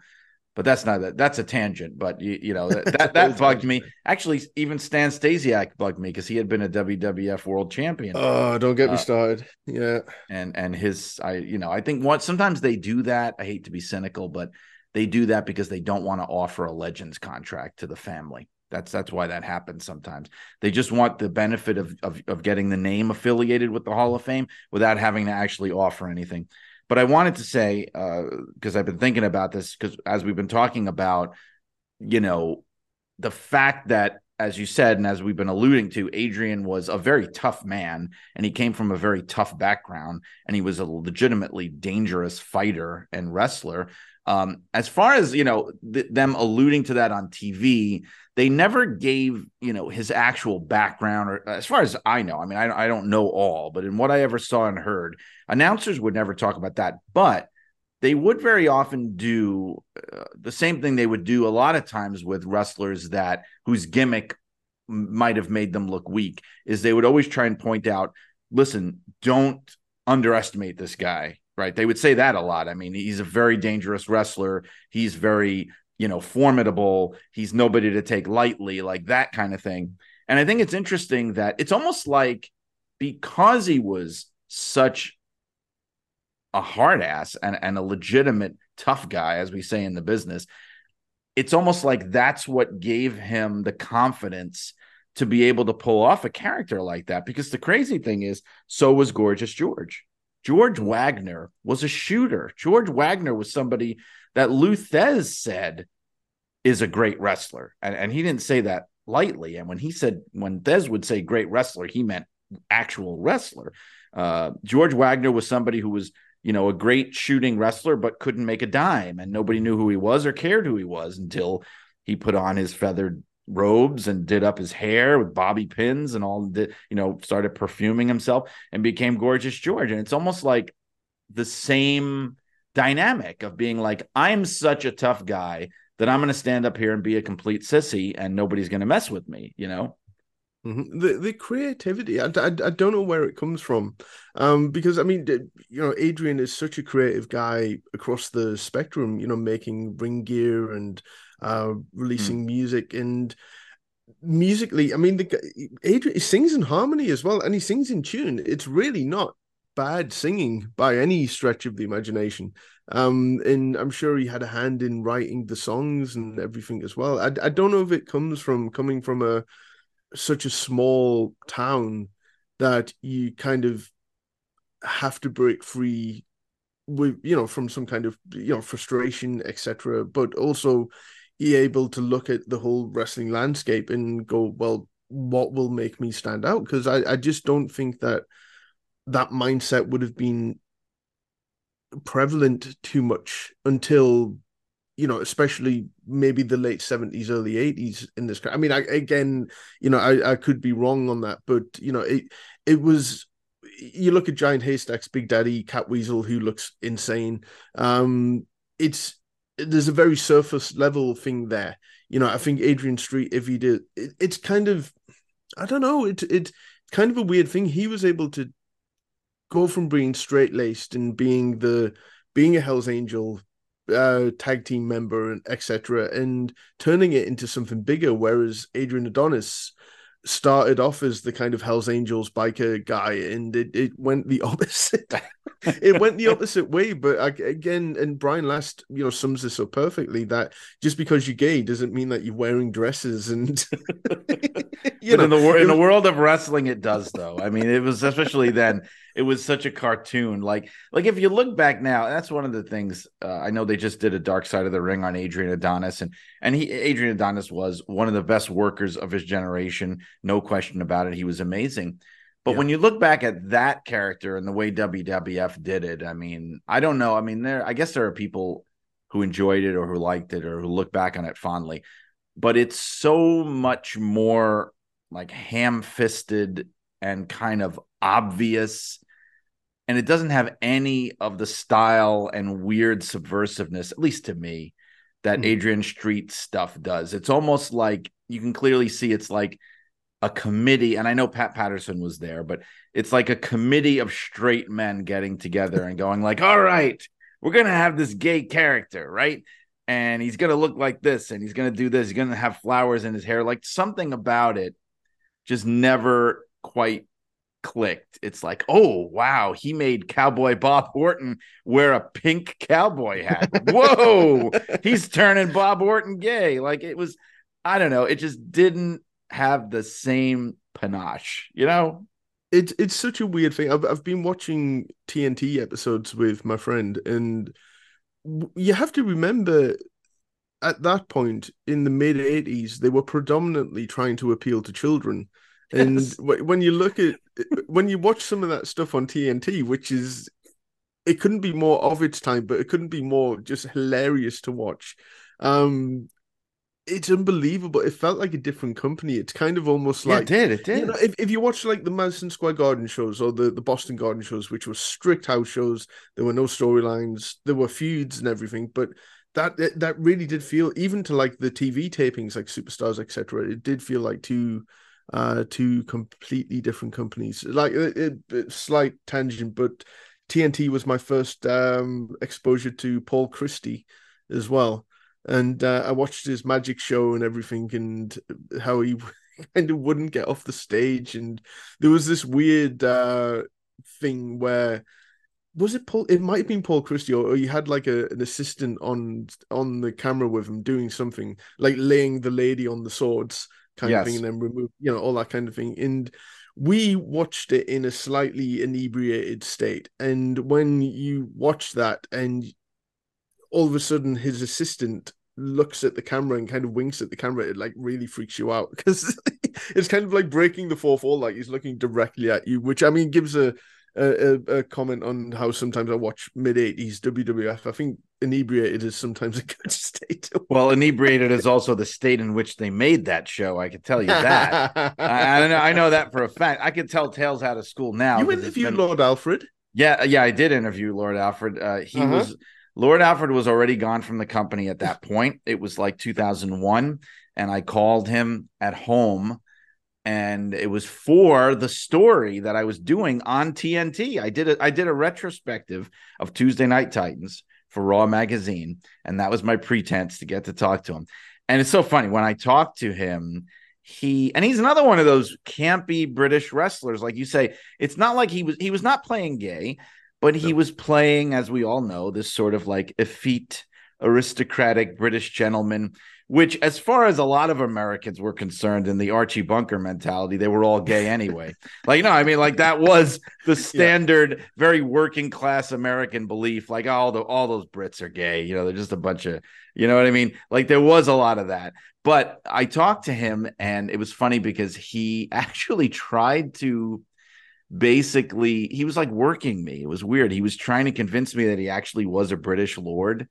But that's not that. That's a tangent. But you, you know that that, that bugged me. Actually, even Stan Stasiak bugged me because he had been a WWF World Champion Oh, don't get me Uh, started. Yeah. and and his i you know i think what sometimes they do that i hate to be cynical but they do that because they don't want to offer a legends contract to the family that's that's why that happens sometimes they just want the benefit of of, of getting the name affiliated with the hall of fame without having to actually offer anything but i wanted to say because i've been thinking about this because as we've been talking about you know the fact that as you said and as we've been alluding to adrian was a very tough man and he came from a very tough background and he was a legitimately dangerous fighter and wrestler. Um, as far as you know th- them alluding to that on tv they never gave you know his actual background or as far as i know i mean i, I don't know all but in what i ever saw and heard announcers would never talk about that but they would very often do uh, the same thing they would do a lot of times with wrestlers that whose gimmick might have made them look weak is they would always try and point out listen don't underestimate this guy right? They would say that a lot. I mean he's a very dangerous wrestler. He's very you know formidable. He's nobody to take lightly like that kind of thing. And i think it's interesting that it's almost like because he was such a hard ass and, and a legitimate tough guy as we say in the business it's almost like that's what gave him the confidence to be able to pull off a character like that. Because the crazy thing is, so was Gorgeous George. George Wagner was a shooter. George Wagner was somebody that Lou Thesz said is a great wrestler. And, and he didn't say that lightly. And when he said, when Thesz would say great wrestler, he meant actual wrestler. Uh, George Wagner was somebody who was, you know, a great shooting wrestler, but couldn't make a dime. And nobody knew who he was or cared who he was until he put on his feathered robes and did up his hair with bobby pins and all the you know started perfuming himself and became gorgeous george and it's almost like the same dynamic of being like i'm such a tough guy that i'm going to stand up here and be a complete sissy and nobody's going to mess with me you know Mm-hmm. The the creativity, I, I, I, don't know where it comes from, um, because I mean, you know, Adrian is such a creative guy across the spectrum. You know, making ring gear and uh, releasing mm. music and musically. I mean, the Adrian he sings in harmony as well, and he sings in tune. It's really not bad singing by any stretch of the imagination. Um, and I'm sure he had a hand in writing the songs and everything as well. I, I don't know if it comes from coming from a such a small town that you kind of have to break free with you know from some kind of you know frustration etc but also be able to look at the whole wrestling landscape and go well what will make me stand out? Because I, I just don't think that that mindset would have been prevalent too much until you know, especially maybe the late seventies, early eighties in this. I mean, I, again, you know, I, I could be wrong on that, but you know, it it was. You look at Giant Haystacks, Big Daddy, Catweazle, who looks insane. Um, it's there's a very surface level thing there. You know, I think Adrian Street, if he did, it, it's kind of, I don't know, it it's kind of a weird thing. He was able to go from being straight laced and being the being a Hell's Angel uh, tag team member and etc. and turning it into something bigger. Whereas Adrian Adonis started off as the kind of Hell's Angels biker guy, and it, it went the opposite. it went the opposite way. But again, and Brian Last, you know, sums this up perfectly. That just because you're gay doesn't mean that you're wearing dresses and. you know, in the in the world of wrestling, it does though. I mean, it was especially then it was such a cartoon. Like, like if you look back now, that's one of the things. Uh, I know they just did a Dark Side of the Ring on Adrian Adonis, and and he Adrian Adonis was one of the best workers of his generation, no question about it. He was amazing. But yeah. when you look back at that character and the way WWF did it, I mean, I don't know. I mean, there, I guess there are people who enjoyed it or who liked it or who look back on it fondly, but it's so much more like ham fisted and kind of obvious and it doesn't have any of the style and weird subversiveness, at least to me, that mm. Adrian Street stuff does. It's almost like you can clearly see it's like a committee, and I know Pat Patterson was there, but it's like a committee of straight men getting together and going like, "All right, we're gonna have this gay character, right?" And he's gonna look like this, and he's gonna do this. He's gonna have flowers in his hair. Like something about it just never quite clicked. It's like, oh wow, he made Cowboy Bob Orton wear a pink cowboy hat. Whoa, he's turning Bob Orton gay. Like it was, I don't know, it just didn't have the same panache, you know? It's it's such a weird thing. I've I've been watching TNT episodes with my friend, and you have to remember at that point in the mid 80s they were predominantly trying to appeal to children and yes. when you look at when you watch some of that stuff on TNT, which is it couldn't be more of its time, but it couldn't be more just hilarious to watch. Um, it's unbelievable. It felt like a different company. It's kind of almost like yeah, it did. It did. You know, if, if you watch like the Madison Square Garden shows or the, the Boston Garden shows, which were strict house shows, there were no storylines, there were feuds and everything, but that that really did feel even to like the TV tapings, like Superstars, etc. It did feel like two uh, two completely different companies. Like it, it, slight tangent, but TNT was my first um, exposure to Paul Christie as well, and uh, I watched his magic show and everything, and how he kind of wouldn't get off the stage, and there was this weird uh, thing where was it Paul? It might have been Paul Christie, or, or you had like a, an assistant on on the camera with him doing something like laying the lady on the swords kind Yes. of thing, and then remove, you know, all that kind of thing. And we watched it in a slightly inebriated state, and when you watch that, and all of a sudden his assistant looks at the camera and kind of winks at the camera, it like really freaks you out because it's kind of like breaking the fourth wall, like he's looking directly at you, which I mean gives a a, a, comment on how sometimes I watch mid eighties WWF. I think inebriated is sometimes a good state. Well, inebriated is also the state in which they made that show. I can tell you that. I, I know. I know that for a fact. I could tell tales out of school now. you interviewed been- Lord Alfred. Yeah, yeah, I did interview Lord Alfred. Uh, he Uh-huh. was Lord Alfred was already gone from the company at that point. It was like 2001, and I called him at home, and it was for the story that I was doing on TNT. I did a I did a retrospective of Tuesday Night Titans for Raw magazine, and that was my pretense to get to talk to him. And it's so funny when I talked to him. He and he's another one of those campy British wrestlers, like you say. It's not like he was he was not playing gay, but he was playing, as we all know, this sort of like effete, aristocratic British gentleman. Which, as far as a lot of Americans were concerned, in the Archie Bunker mentality, they were all gay anyway. like, no, I mean, like that was the standard, very working class American belief. Like, all the all those Brits are gay. You know, they're just a bunch of, you know what I mean? Like, there was a lot of that. But I talked to him, and it was funny because he actually tried to basically he was like working me. It was weird. He was trying to convince me that he actually was a british lord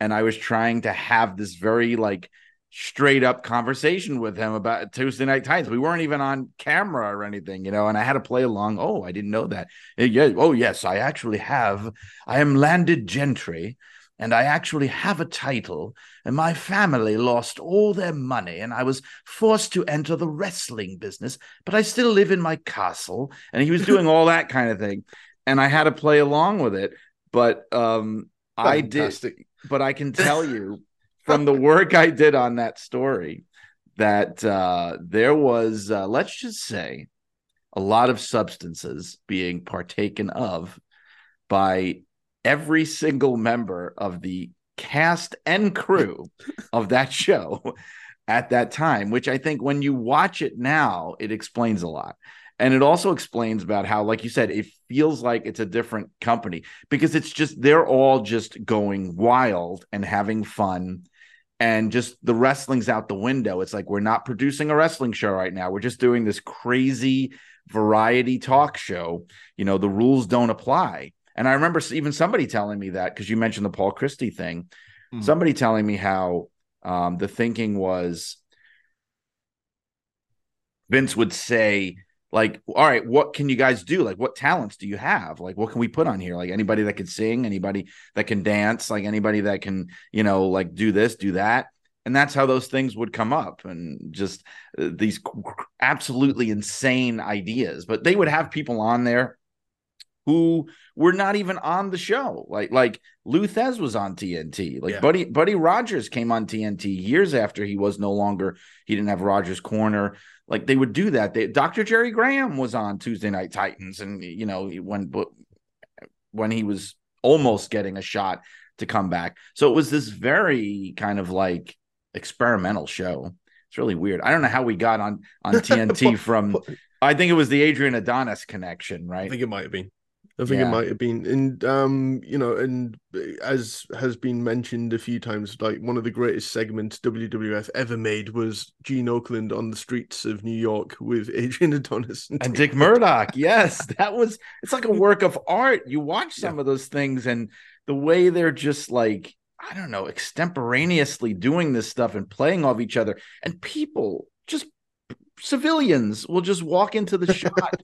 and i was trying to have this very like straight up conversation with him about tuesday night titans we weren't even on camera or anything you know and i had to play along oh i didn't know that. "Uh, yeah oh yes i actually have. I am landed gentry and I actually have a title, and my family lost all their money, and I was forced to enter the wrestling business, but I still live in my castle. And he was doing all that kind of thing. And I had to play along with it. But um I did but I can tell you from the work I did on that story that uh, there was, uh, let's just say, a lot of substances being partaken of by every single member of the cast and crew of that show at that time, which I think when you watch it now, it explains a lot. And it also explains about how, like you said, it feels like it's a different company because it's just, they're all just going wild and having fun. And just the wrestling's out the window. It's like we're not producing a wrestling show right now. We're just doing this crazy variety talk show. You know, the rules don't apply. And I remember even somebody telling me that because you mentioned the Paul Christie thing. Mhm. Somebody telling me how um, the thinking was Vince would say, like, all right, what can you guys do? Like, what talents do you have? Like, what can we put on here? Like, anybody that can sing, anybody that can dance, like, anybody that can, you know, like do this, do that. And that's how those things would come up and just uh, these absolutely insane ideas. But they would have people on there who were not even on the show. Like like Lou Thesz was on TNT. Like Yeah. Buddy Buddy Rogers came on TNT years after he was no longer he didn't have Rogers Corner. Like they would do that. They, Dr. Jerry Graham was on Tuesday Night Titans, and you know when when he was almost getting a shot to come back. So it was this very kind of like experimental show. It's really weird. I don't know how we got on on TNT from. I think it was the Adrian Adonis connection, right? I think it might have been. I think Yeah. it might have been, and um, you know, and as has been mentioned a few times, like one of the greatest segments WWF ever made was Gene Okerlund on the streets of New York with Adrian Adonis and Dick Murdoch. Yes, that was it's like a work of art. You watch some of those things and the way they're just like, I don't know, extemporaneously doing this stuff and playing off each other. And people just civilians will just walk into the shot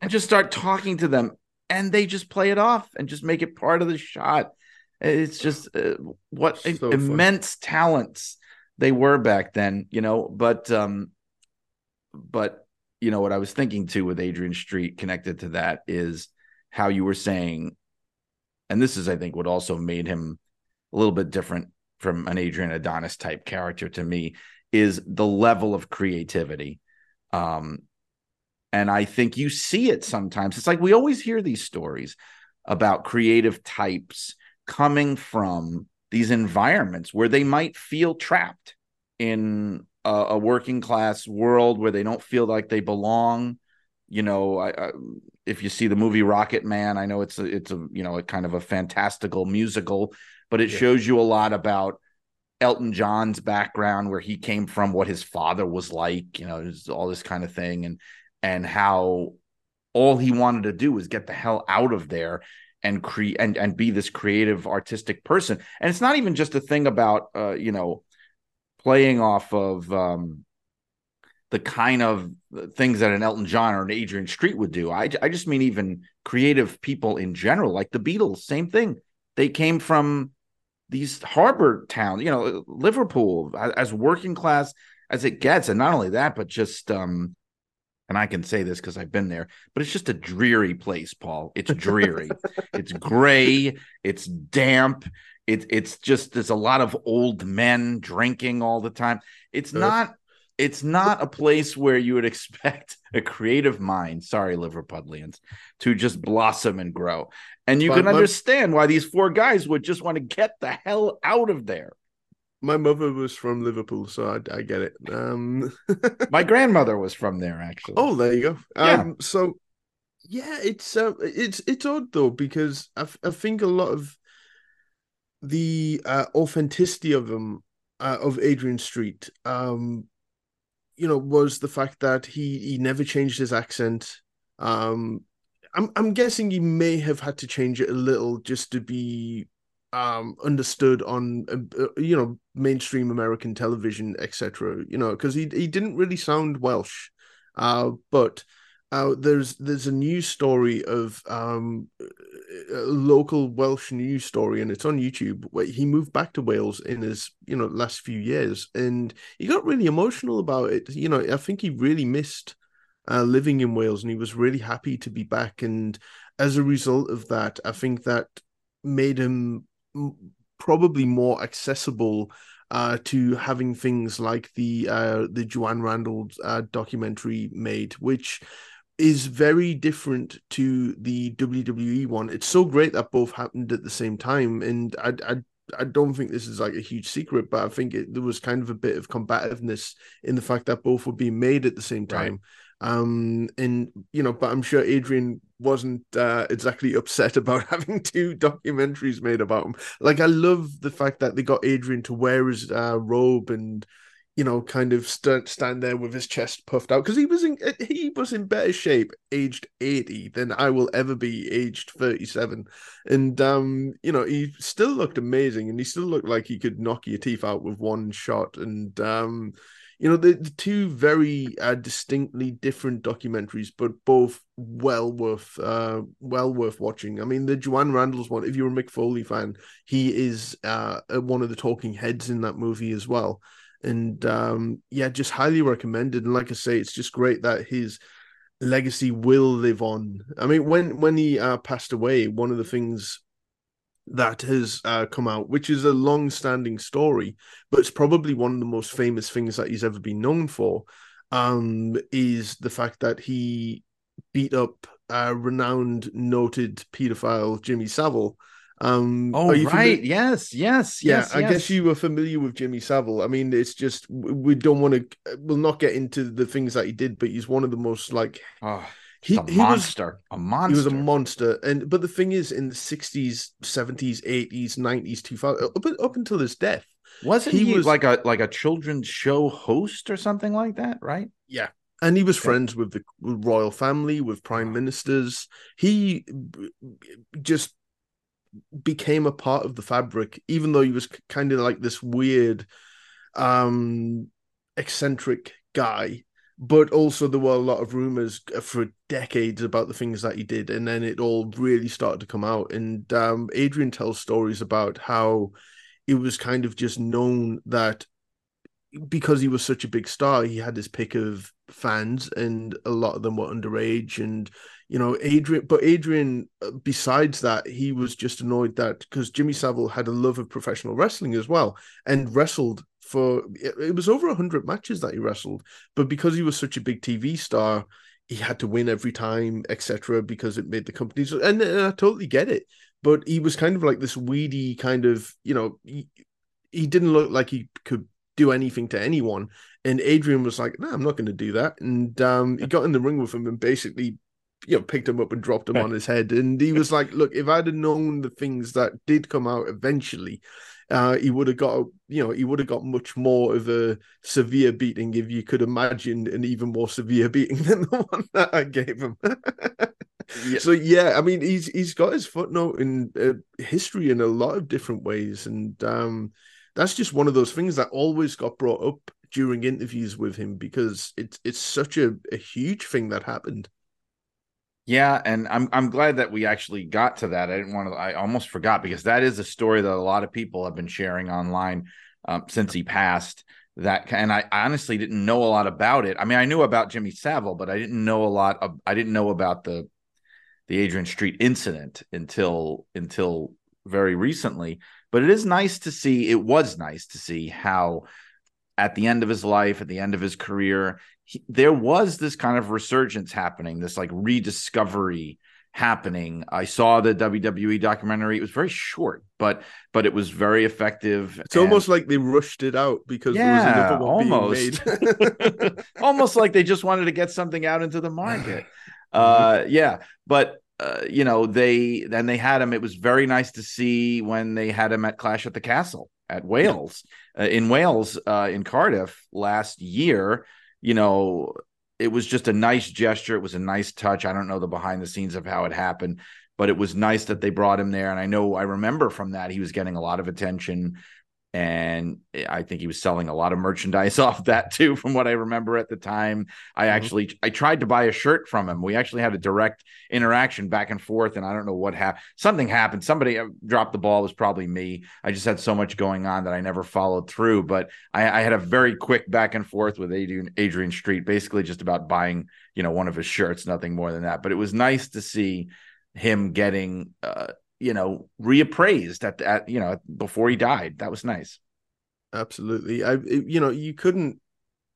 and just start talking to them and they just play it off and just make it part of the shot. It's just uh, what So fun. immense talents they were back then, you know, but um but you know what I was thinking too with Adrian Street connected to that is how you were saying and this is I think what also made him a little bit different from an Adrian Adonis type character to me is the level of creativity. Um and I think you see it sometimes. It's like we always hear these stories about creative types coming from these environments where they might feel trapped in a, a working class world where they don't feel like they belong. You know, I, I, if you see the movie Rocket Man, I know it's a, it's a you know a kind of a fantastical musical, but it Yeah. shows you a lot about Elton John's background, where he came from, what his father was like, you know, all this kind of thing, and and how all he wanted to do was get the hell out of there and create and and be this creative artistic person. And it's not even just a thing about uh, you know playing off of um the kind of things that an Elton John or an Adrian Street would do. I I just mean even creative people in general, like the Beatles, same thing. They came from these harbor towns, you know, Liverpool as, working class as it gets, and not only that, but just um, and I can say this because I've been there, but it's just a dreary place, Paul. It's dreary. it's gray. It's damp. It, it's just there's a lot of old men drinking all the time. It's not. It's not a place where you would expect a creative mind. Sorry, Liverpudlians, to just blossom and grow. And you can understand why these four guys would just want to get the hell out of there. My mother was from Liverpool, so I, I get it. Um, My grandmother was from there, actually. oh, there you go. Yeah. Um, so yeah, it's uh, it's it's odd though because I, think a lot of the uh, authenticity of them uh, of Adrian Street, um, you know, was the fact that he he never changed his accent. Um, I'm I'm guessing he may have had to change it a little just to be um understood on uh, uh, you know mainstream American television, etc. You know, because he he didn't really sound Welsh, uh, but uh, there's there's a news story of um local Welsh news story, and it's on YouTube where he moved back to Wales in his you know last few years, and he got really emotional about it. You know, I think he really missed uh, living in Wales, and he was really happy to be back. And as a result of that, I think that made him probably more accessible uh, to having things like the uh, the Joanne Randall uh, documentary made, which is very different to the WWE one. It's so great that both happened at the same time, and I I, I don't think this is like a huge secret, but I think it, there was kind of a bit of combativeness in the fact that both were being made at the same Right. time. Um, and you know, but I'm sure Adrian wasn't uh, exactly upset about having two documentaries made about him. Like, I love the fact that they got Adrian to wear his uh, robe and you know, kind of st- stand there with his chest puffed out. Because he was in he was in better shape aged eighty than I will ever be aged thirty seven, and um, you know, he still looked amazing and he still looked like he could knock your teeth out with one shot, and um, you know, the, the two very uh, distinctly different documentaries, but both well worth uh well worth watching. I mean, the Joanne Randall's one, if you're a Mick Foley fan, he is uh one of the talking heads in that movie as well. And um yeah just highly recommended. And like i say it's just great that his legacy will live on. I mean when when he uh passed away one of the things that has uh, come out which is a long-standing story but it's probably one of the most famous things that he's ever been known for um is the fact that he beat up uh renowned noted pedophile jimmy savile um Oh, right. familiar- Yes, yes, yeah, yes. I yes. guess you were familiar with Jimmy Savile. I mean, it's just we don't want to. We'll not get into the things that he did, but he's one of the most like Oh, he a he was monster. a monster. he was a monster. And but the thing is, in the sixties, seventies, eighties, nineties, two thousand up up until his death, Wasn't he he, was- like a like a children's show host or something like that? Right. yeah, and he was Okay. friends with the royal family, with prime ministers. He just became a part of the fabric, even though he was kind of like this weird, um, eccentric guy. But also, there were a lot of rumors for decades about the things that he did, and then it all really started to come out. And um, Adrian tells stories about how it was kind of just known that because he was such a big star, he had his pick of fans, and a lot of them were underage. And you know, Adrian, but Adrian, uh, besides that, he was just annoyed that because Jimmy Savile had a love of professional wrestling as well, and wrestled for it it was over hundred matches that he wrestled. But because he was such a big TV star, he had to win every time, etc., because it made the companies. And, and I totally get it, but he was kind of like this weedy kind of, you know, he, he didn't look like he could do anything to anyone. And Adrian was like, "No, nah, I'm not going to do that." And um, he got in the ring with him and basically, you know, picked him up and dropped him on his head. And he was like, "Look, if I'd have known the things that did come out eventually, uh, he would have got, you know, he would have got much more of a severe beating if you could imagine an even more severe beating than the one that I gave him." yeah. So yeah, I mean, he's he's got his footnote in uh, history in a lot of different ways, and um, that's just one of those things that always got brought up during interviews with him because it's it's such a, a huge thing that happened. Yeah, and I'm I'm glad that we actually got to that. I didn't want to. I almost forgot because that is a story that a lot of people have been sharing online um, since he passed. That and I honestly didn't know a lot about it. I mean, I knew about Jimmy Savile, but I didn't know a lot. Of, I didn't know about the the Adrian Street incident until until very recently. But it is nice to see. It was nice to see how at the end of his life, at the end of his career, he, there was this kind of resurgence happening, this like rediscovery happening. I saw the WWE documentary. It was very short, but but it was very effective. It's and... almost like they rushed it out because yeah, there was another one almost. being made. almost like they just wanted to get something out into the market. Uh, yeah, but uh, you know they then they had him. It was very nice to see when they had him at Clash at the Castle at Wales uh, in Wales uh, in Cardiff last year. You know, it was just a nice gesture. It was a nice touch. I don't know the behind the scenes of how it happened, but it was nice that they brought him there. And I know I remember from that he was getting a lot of attention and I think he was selling a lot of merchandise off that too, from what I remember at the time. I mm-hmm. actually I tried to buy a shirt from him. We actually had a direct interaction back and forth, and I don't know what happened. Something happened. Somebody uh, dropped the ball. It was probably me. I just had so much going on that I never followed through. But I, I had a very quick back and forth with Adrian Adrian Street, basically just about buying you know one of his shirts, nothing more than that. But it was nice to see him getting uh, you know reappraised at, at you know before he died. That was nice. Absolutely. I you know you couldn't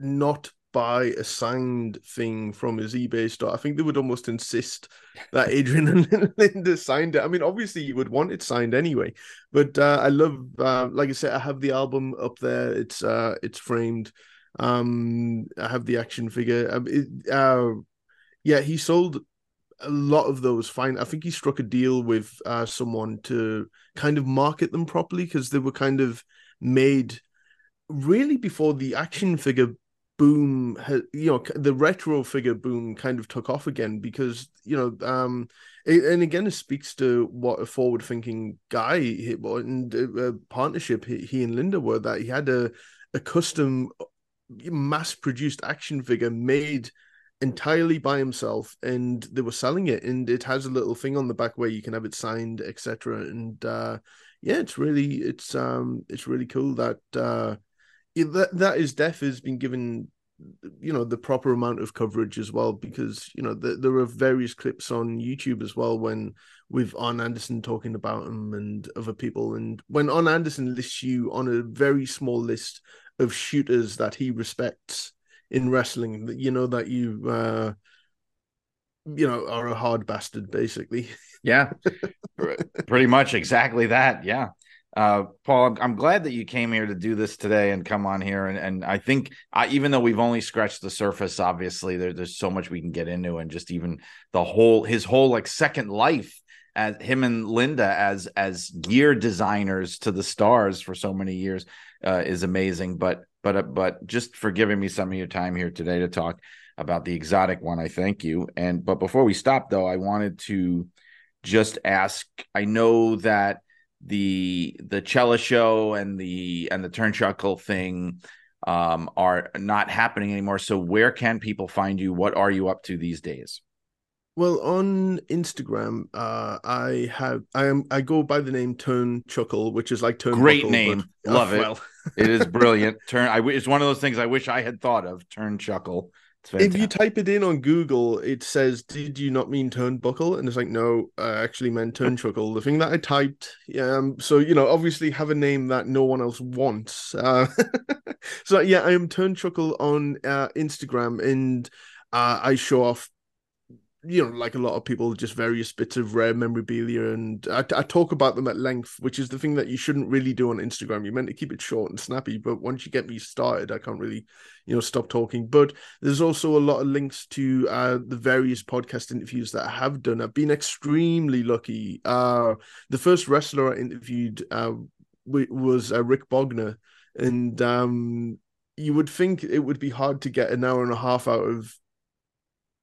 not buy a signed thing from his ebay store. I think they would almost insist that adrian and linda signed it. I mean obviously you would want it signed anyway but uh, i love uh, like i said i have the album up there. It's uh it's framed. Um i have the action figure. Um, it, uh yeah he sold a lot of those fine. I think he struck a deal with uh, someone to kind of market them properly because they were kind of made really before the action figure boom had, you know the retro figure boom kind of took off again because you know um it, and again it speaks to what a forward thinking guy he, and a, a partnership he, he and linda were that he had a a custom mass produced action figure made entirely by himself and they were selling it and it has a little thing on the back where you can have it signed etc and uh yeah it's really it's um it's really cool that uh that that his death has been given you know the proper amount of coverage as well because you know the, there are various clips on youtube as well when with Arn Anderson talking about him and other people. And when Arn Anderson lists you on a very small list of shooters that he respects in wrestling that you know that you uh you know are a hard bastard basically. Yeah. Pretty much exactly that. Yeah. Uh paul I'm, I'm, glad that you came here to do this today and come on here. And, and i think I, even though we've only scratched the surface obviously there, there's so much we can get into and just even the whole his whole like second life as him and linda as as gear designers to the stars for so many years uh, is amazing but but uh, but just for giving me some of your time here today to talk about the exotic one. I thank you. And but before we stop, though, I wanted to just ask. I know that the the Cella show and the and the Turnchuckle thing um, are not happening anymore. So where can people find you? What are you up to these days? Well, on Instagram, uh, I have I am I go by the name Turn Chuckle, which is like Turn. Great Buckle, name, but, love uh, it. Well. it is brilliant. Turn. I. It's one of those things I wish I had thought of. Turn Chuckle. If you type it in on Google, it says, "Did you not mean Turnbuckle?" And it's like, "No, I actually meant turn chuckle." the thing that I typed. Um. So you know, obviously, have a name that no one else wants. Uh, so yeah, I am turn chuckle on uh, Instagram, and uh, I show off you know, like a lot of people, just various bits of rare memorabilia, and I, I, talk about them at length, which is the thing that you shouldn't really do on Instagram. You're meant to keep it short and snappy, but once you get me started, I can't really, you know, stop talking. But there's also a lot of links to uh, the various podcast interviews that I have done. I've been extremely lucky. Uh, the first wrestler I interviewed uh, was uh, Rick Bognar, and um, you would think it would be hard to get an hour and a half out of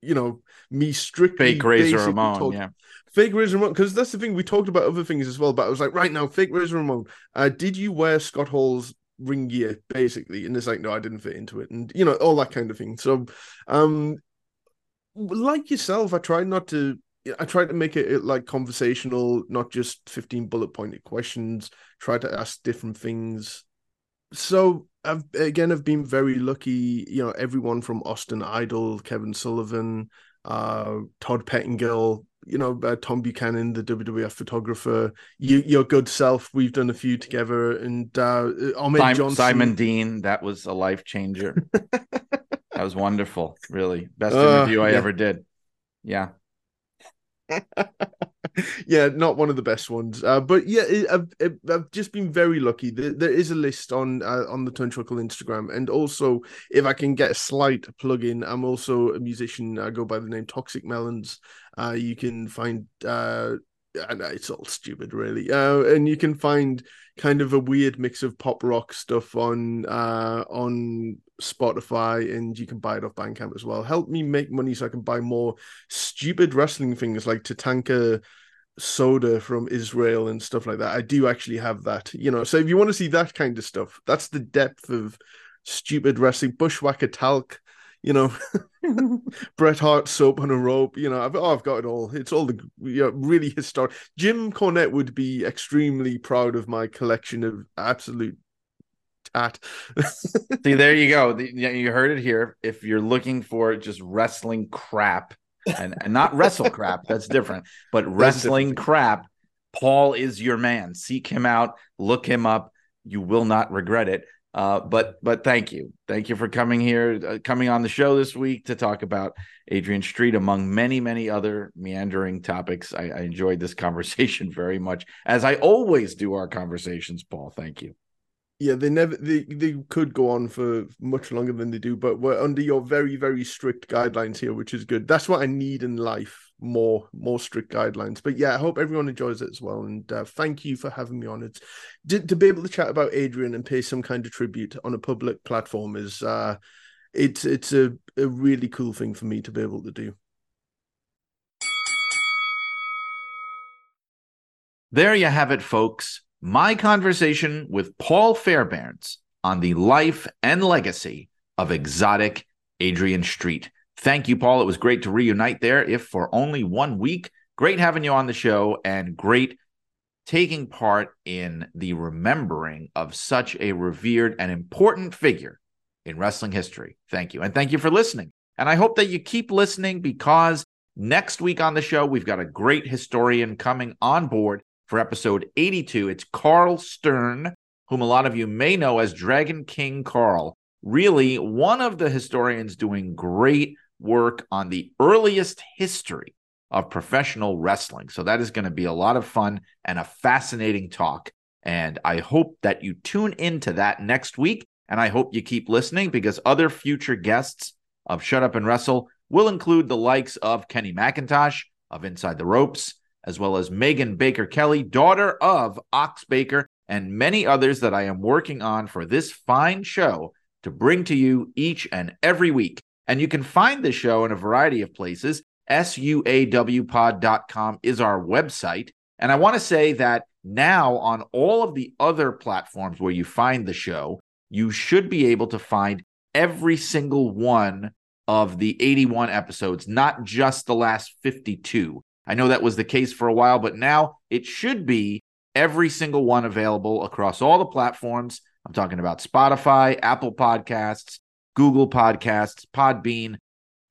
you know me strictly fake Razor Ramon, talk, yeah, fake Razor Ramon. Because that's the thing we talked about other things as well. But I was like, right now, fake Razor Ramon. Uh, did you wear Scott Hall's ring gear basically? And it's like, no, I didn't fit into it, and you know all that kind of thing. So, um, like yourself, I tried not to. I tried to make it like conversational, not just fifteen bullet pointed questions. Try to ask different things. So I've again I've been very lucky. You know, everyone from Austin Idol, Kevin Sullivan, uh, Todd Pettingill, you know, uh, Tom Buchanan, the WWF photographer, you, your good self. We've done a few together, and uh, Ahmed Simon, Johnson, Simon Dean. That was a life changer. that was wonderful. Really, best uh, interview I yeah. ever did. Yeah. yeah, not one of the best ones, uh, but yeah, I've, I've just been very lucky. There, there is a list on uh, on the Turnchuckle Instagram, and also if I can get a slight plug in, I'm also a musician. I go by the name Toxic Melons. Uh, you can find uh, and it's all stupid really. Uh, and you can find kind of a weird mix of pop rock stuff on uh on spotify and you can buy it off bandcamp as well. Help me make money so i can buy more stupid wrestling things like tatanka soda from israel and stuff like that. I do actually have that you know. So if you want to see that kind of stuff that's the depth of stupid wrestling. Bushwhacker talc you know, Bret Hart soap on a rope. You know, I've oh, I've got it all. It's all the you know, really historic. Jim Cornette would be extremely proud of my collection of absolute tat. See, there you go. You heard it here. If you're looking for just wrestling crap, and, and not wrestle crap, that's different. But wrestling different. crap, Paul is your man. Seek him out. Look him up. You will not regret it. Uh, but but thank you, thank you for coming here, uh, coming on the show this week to talk about Adrian Street, among many many other meandering topics. I, I enjoyed this conversation very much, as I always do our conversations. Paul, thank you. Yeah, they never they, they could go on for much longer than they do, but we're under your very very strict guidelines here, which is good. That's what I need in life more more strict guidelines. But yeah, I hope everyone enjoys it as well. And uh, thank you for having me on. It's to, to, be able to chat about Adrian and pay some kind of tribute on a public platform is uh, it's it's a, a really cool thing for me to be able to do. There you have it, folks. My conversation with Paul Fairbairns on the life and legacy of exotic Adrian Street. Thank you, Paul. It was great to reunite there, if for only one week. Great having you on the show and great taking part in the remembering of such a revered and important figure in wrestling history. Thank you. And thank you for listening. And I hope that you keep listening because next week on the show, we've got a great historian coming on board for episode 82. It's Karl Stern, whom a lot of you may know as Dragon King Karl. Really, one of the historians doing great work on the earliest history of professional wrestling. So that is going to be a lot of fun and a fascinating talk. And I hope that you tune into that next week. And I hope you keep listening because other future guests of Shut Up and Wrestle will include the likes of Kenny McIntosh of Inside the Ropes, as well as Megan Baker Kelly, daughter of Ox Baker, and many others that I am working on for this fine show to bring to you each and every week. And you can find the show in a variety of places. SUAWpod.com is our website. And I want to say that now on all of the other platforms where you find the show, you should be able to find every single one of the 81 episodes, not just the last 52. I know that was the case for a while, but now it should be every single one available across all the platforms. I'm talking about Spotify, Apple Podcasts, Google Podcasts, Podbean,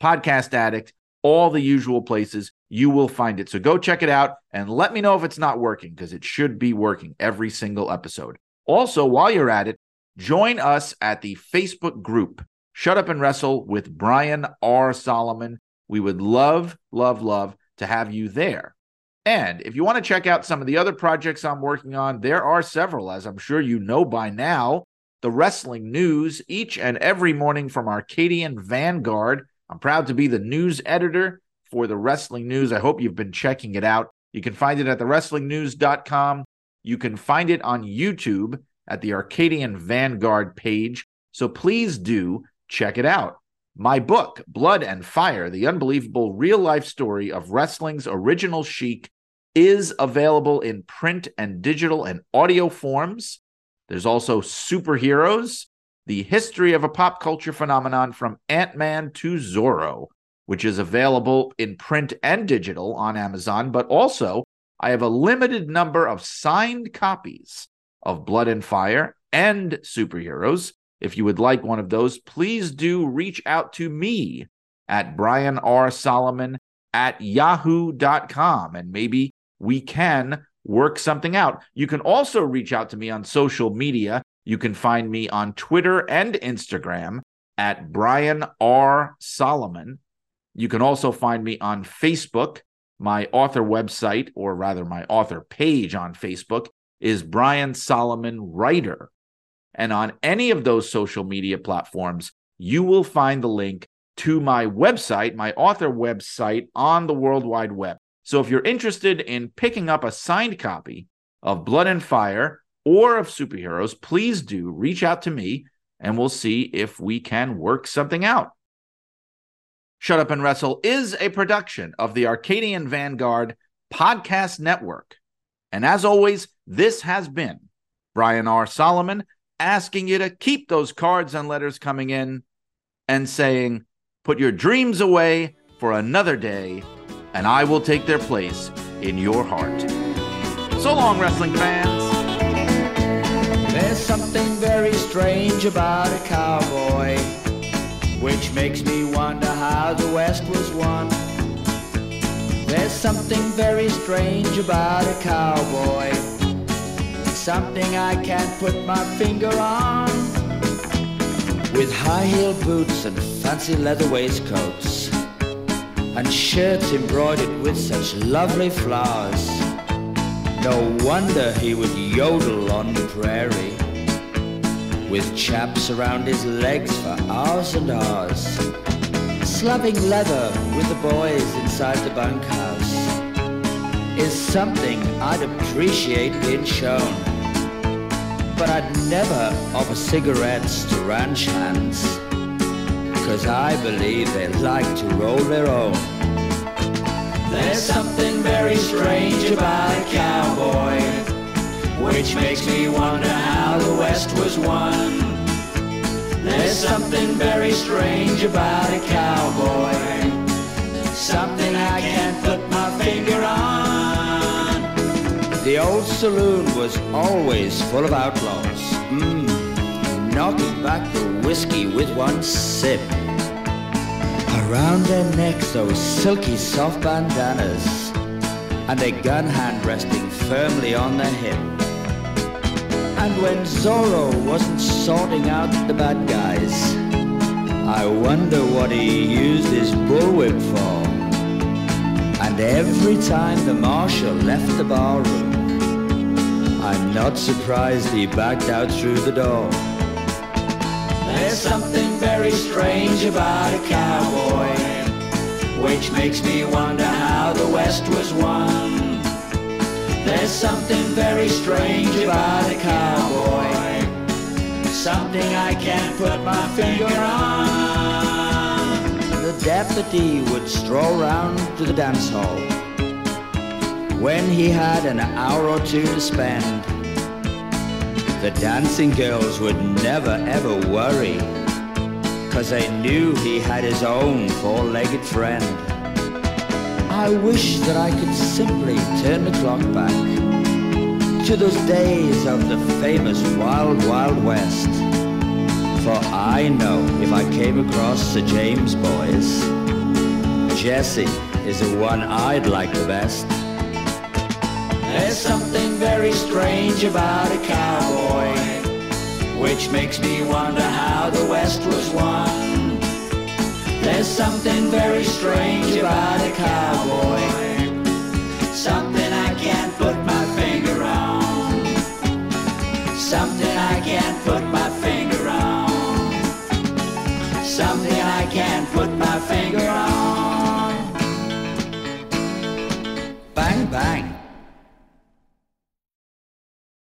Podcast Addict, all the usual places. You will find it. So go check it out and let me know if it's not working because it should be working every single episode. Also, while you're at it, join us at the Facebook group Shut Up and Wrestle with Brian R. Solomon. We would love, love, love to have you there. And if you want to check out some of the other projects I'm working on, there are several, as I'm sure you know by now. The wrestling news each and every morning from Arcadian Vanguard. I'm proud to be the news editor for the wrestling news. I hope you've been checking it out. You can find it at thewrestlingnews.com. You can find it on YouTube at the Arcadian Vanguard page. So please do check it out. My book, Blood and Fire The Unbelievable Real Life Story of Wrestling's Original Sheik, is available in print and digital and audio forms. There's also Superheroes, the history of a pop culture phenomenon from Ant Man to Zorro, which is available in print and digital on Amazon. But also, I have a limited number of signed copies of Blood and Fire and Superheroes. If you would like one of those, please do reach out to me at Brian R. Solomon at yahoo.com and maybe we can work something out. You can also reach out to me on social media. You can find me on Twitter and Instagram at Brian R. Solomon. You can also find me on Facebook. My author website, or rather, my author page on Facebook, is Brian Solomon Writer. And on any of those social media platforms, you will find the link to my website, my author website on the World Wide Web. So if you're interested in picking up a signed copy of Blood and Fire or of superheroes, please do reach out to me and we'll see if we can work something out. Shut Up and Wrestle is a production of the Arcadian Vanguard Podcast Network. And as always, this has been Brian R. Solomon asking you to keep those cards and letters coming in and saying, put your dreams away for another day and I will take their place in your heart. So long, wrestling fans. There's something very strange about a cowboy, which makes me wonder how the West was won. There's something very strange about a cowboy, something I can't put my finger on. With high heel boots and fancy leather waistcoats and shirts embroidered with such lovely flowers. No wonder he would yodel on the prairie with chaps around his legs for hours and hours, slapping leather with the boys inside the bunkhouse is something I'd appreciate being shown. But I'd never offer cigarettes to ranch hands cause I believe they like to roll their own. There's something very strange about a cowboy, which makes me wonder how the West was won. There's something very strange about a cowboy, something I can't put my finger on. The old saloon was always full of outlaws. Mmm, knocking back the whiskey with one sip. Around their necks, those silky soft bandanas, and a gun hand resting firmly on their hip. And when Zorro wasn't sorting out the bad guys, I wonder what he used his bullwhip for. And every time the marshal left the barroom, I'm not surprised he backed out through the door. There's something very strange about a cowboy, which makes me wonder how the West was won. There's something very strange about a cowboy, something I can't put my finger on. The deputy would stroll round to the dance hall when he had an hour or two to spend. The dancing girls would never ever worry, cause they knew he had his own four-legged friend. I wish that I could simply turn the clock back to those days of the famous Wild Wild West. For I know if I came across the James boys, Jesse is the one I'd like the best. There's something very strange about a cowboy, which makes me wonder how the West was won. There's something very strange about a cowboy. Something I can't put my finger on. Something I can't put my finger on. Something I can't put my finger on.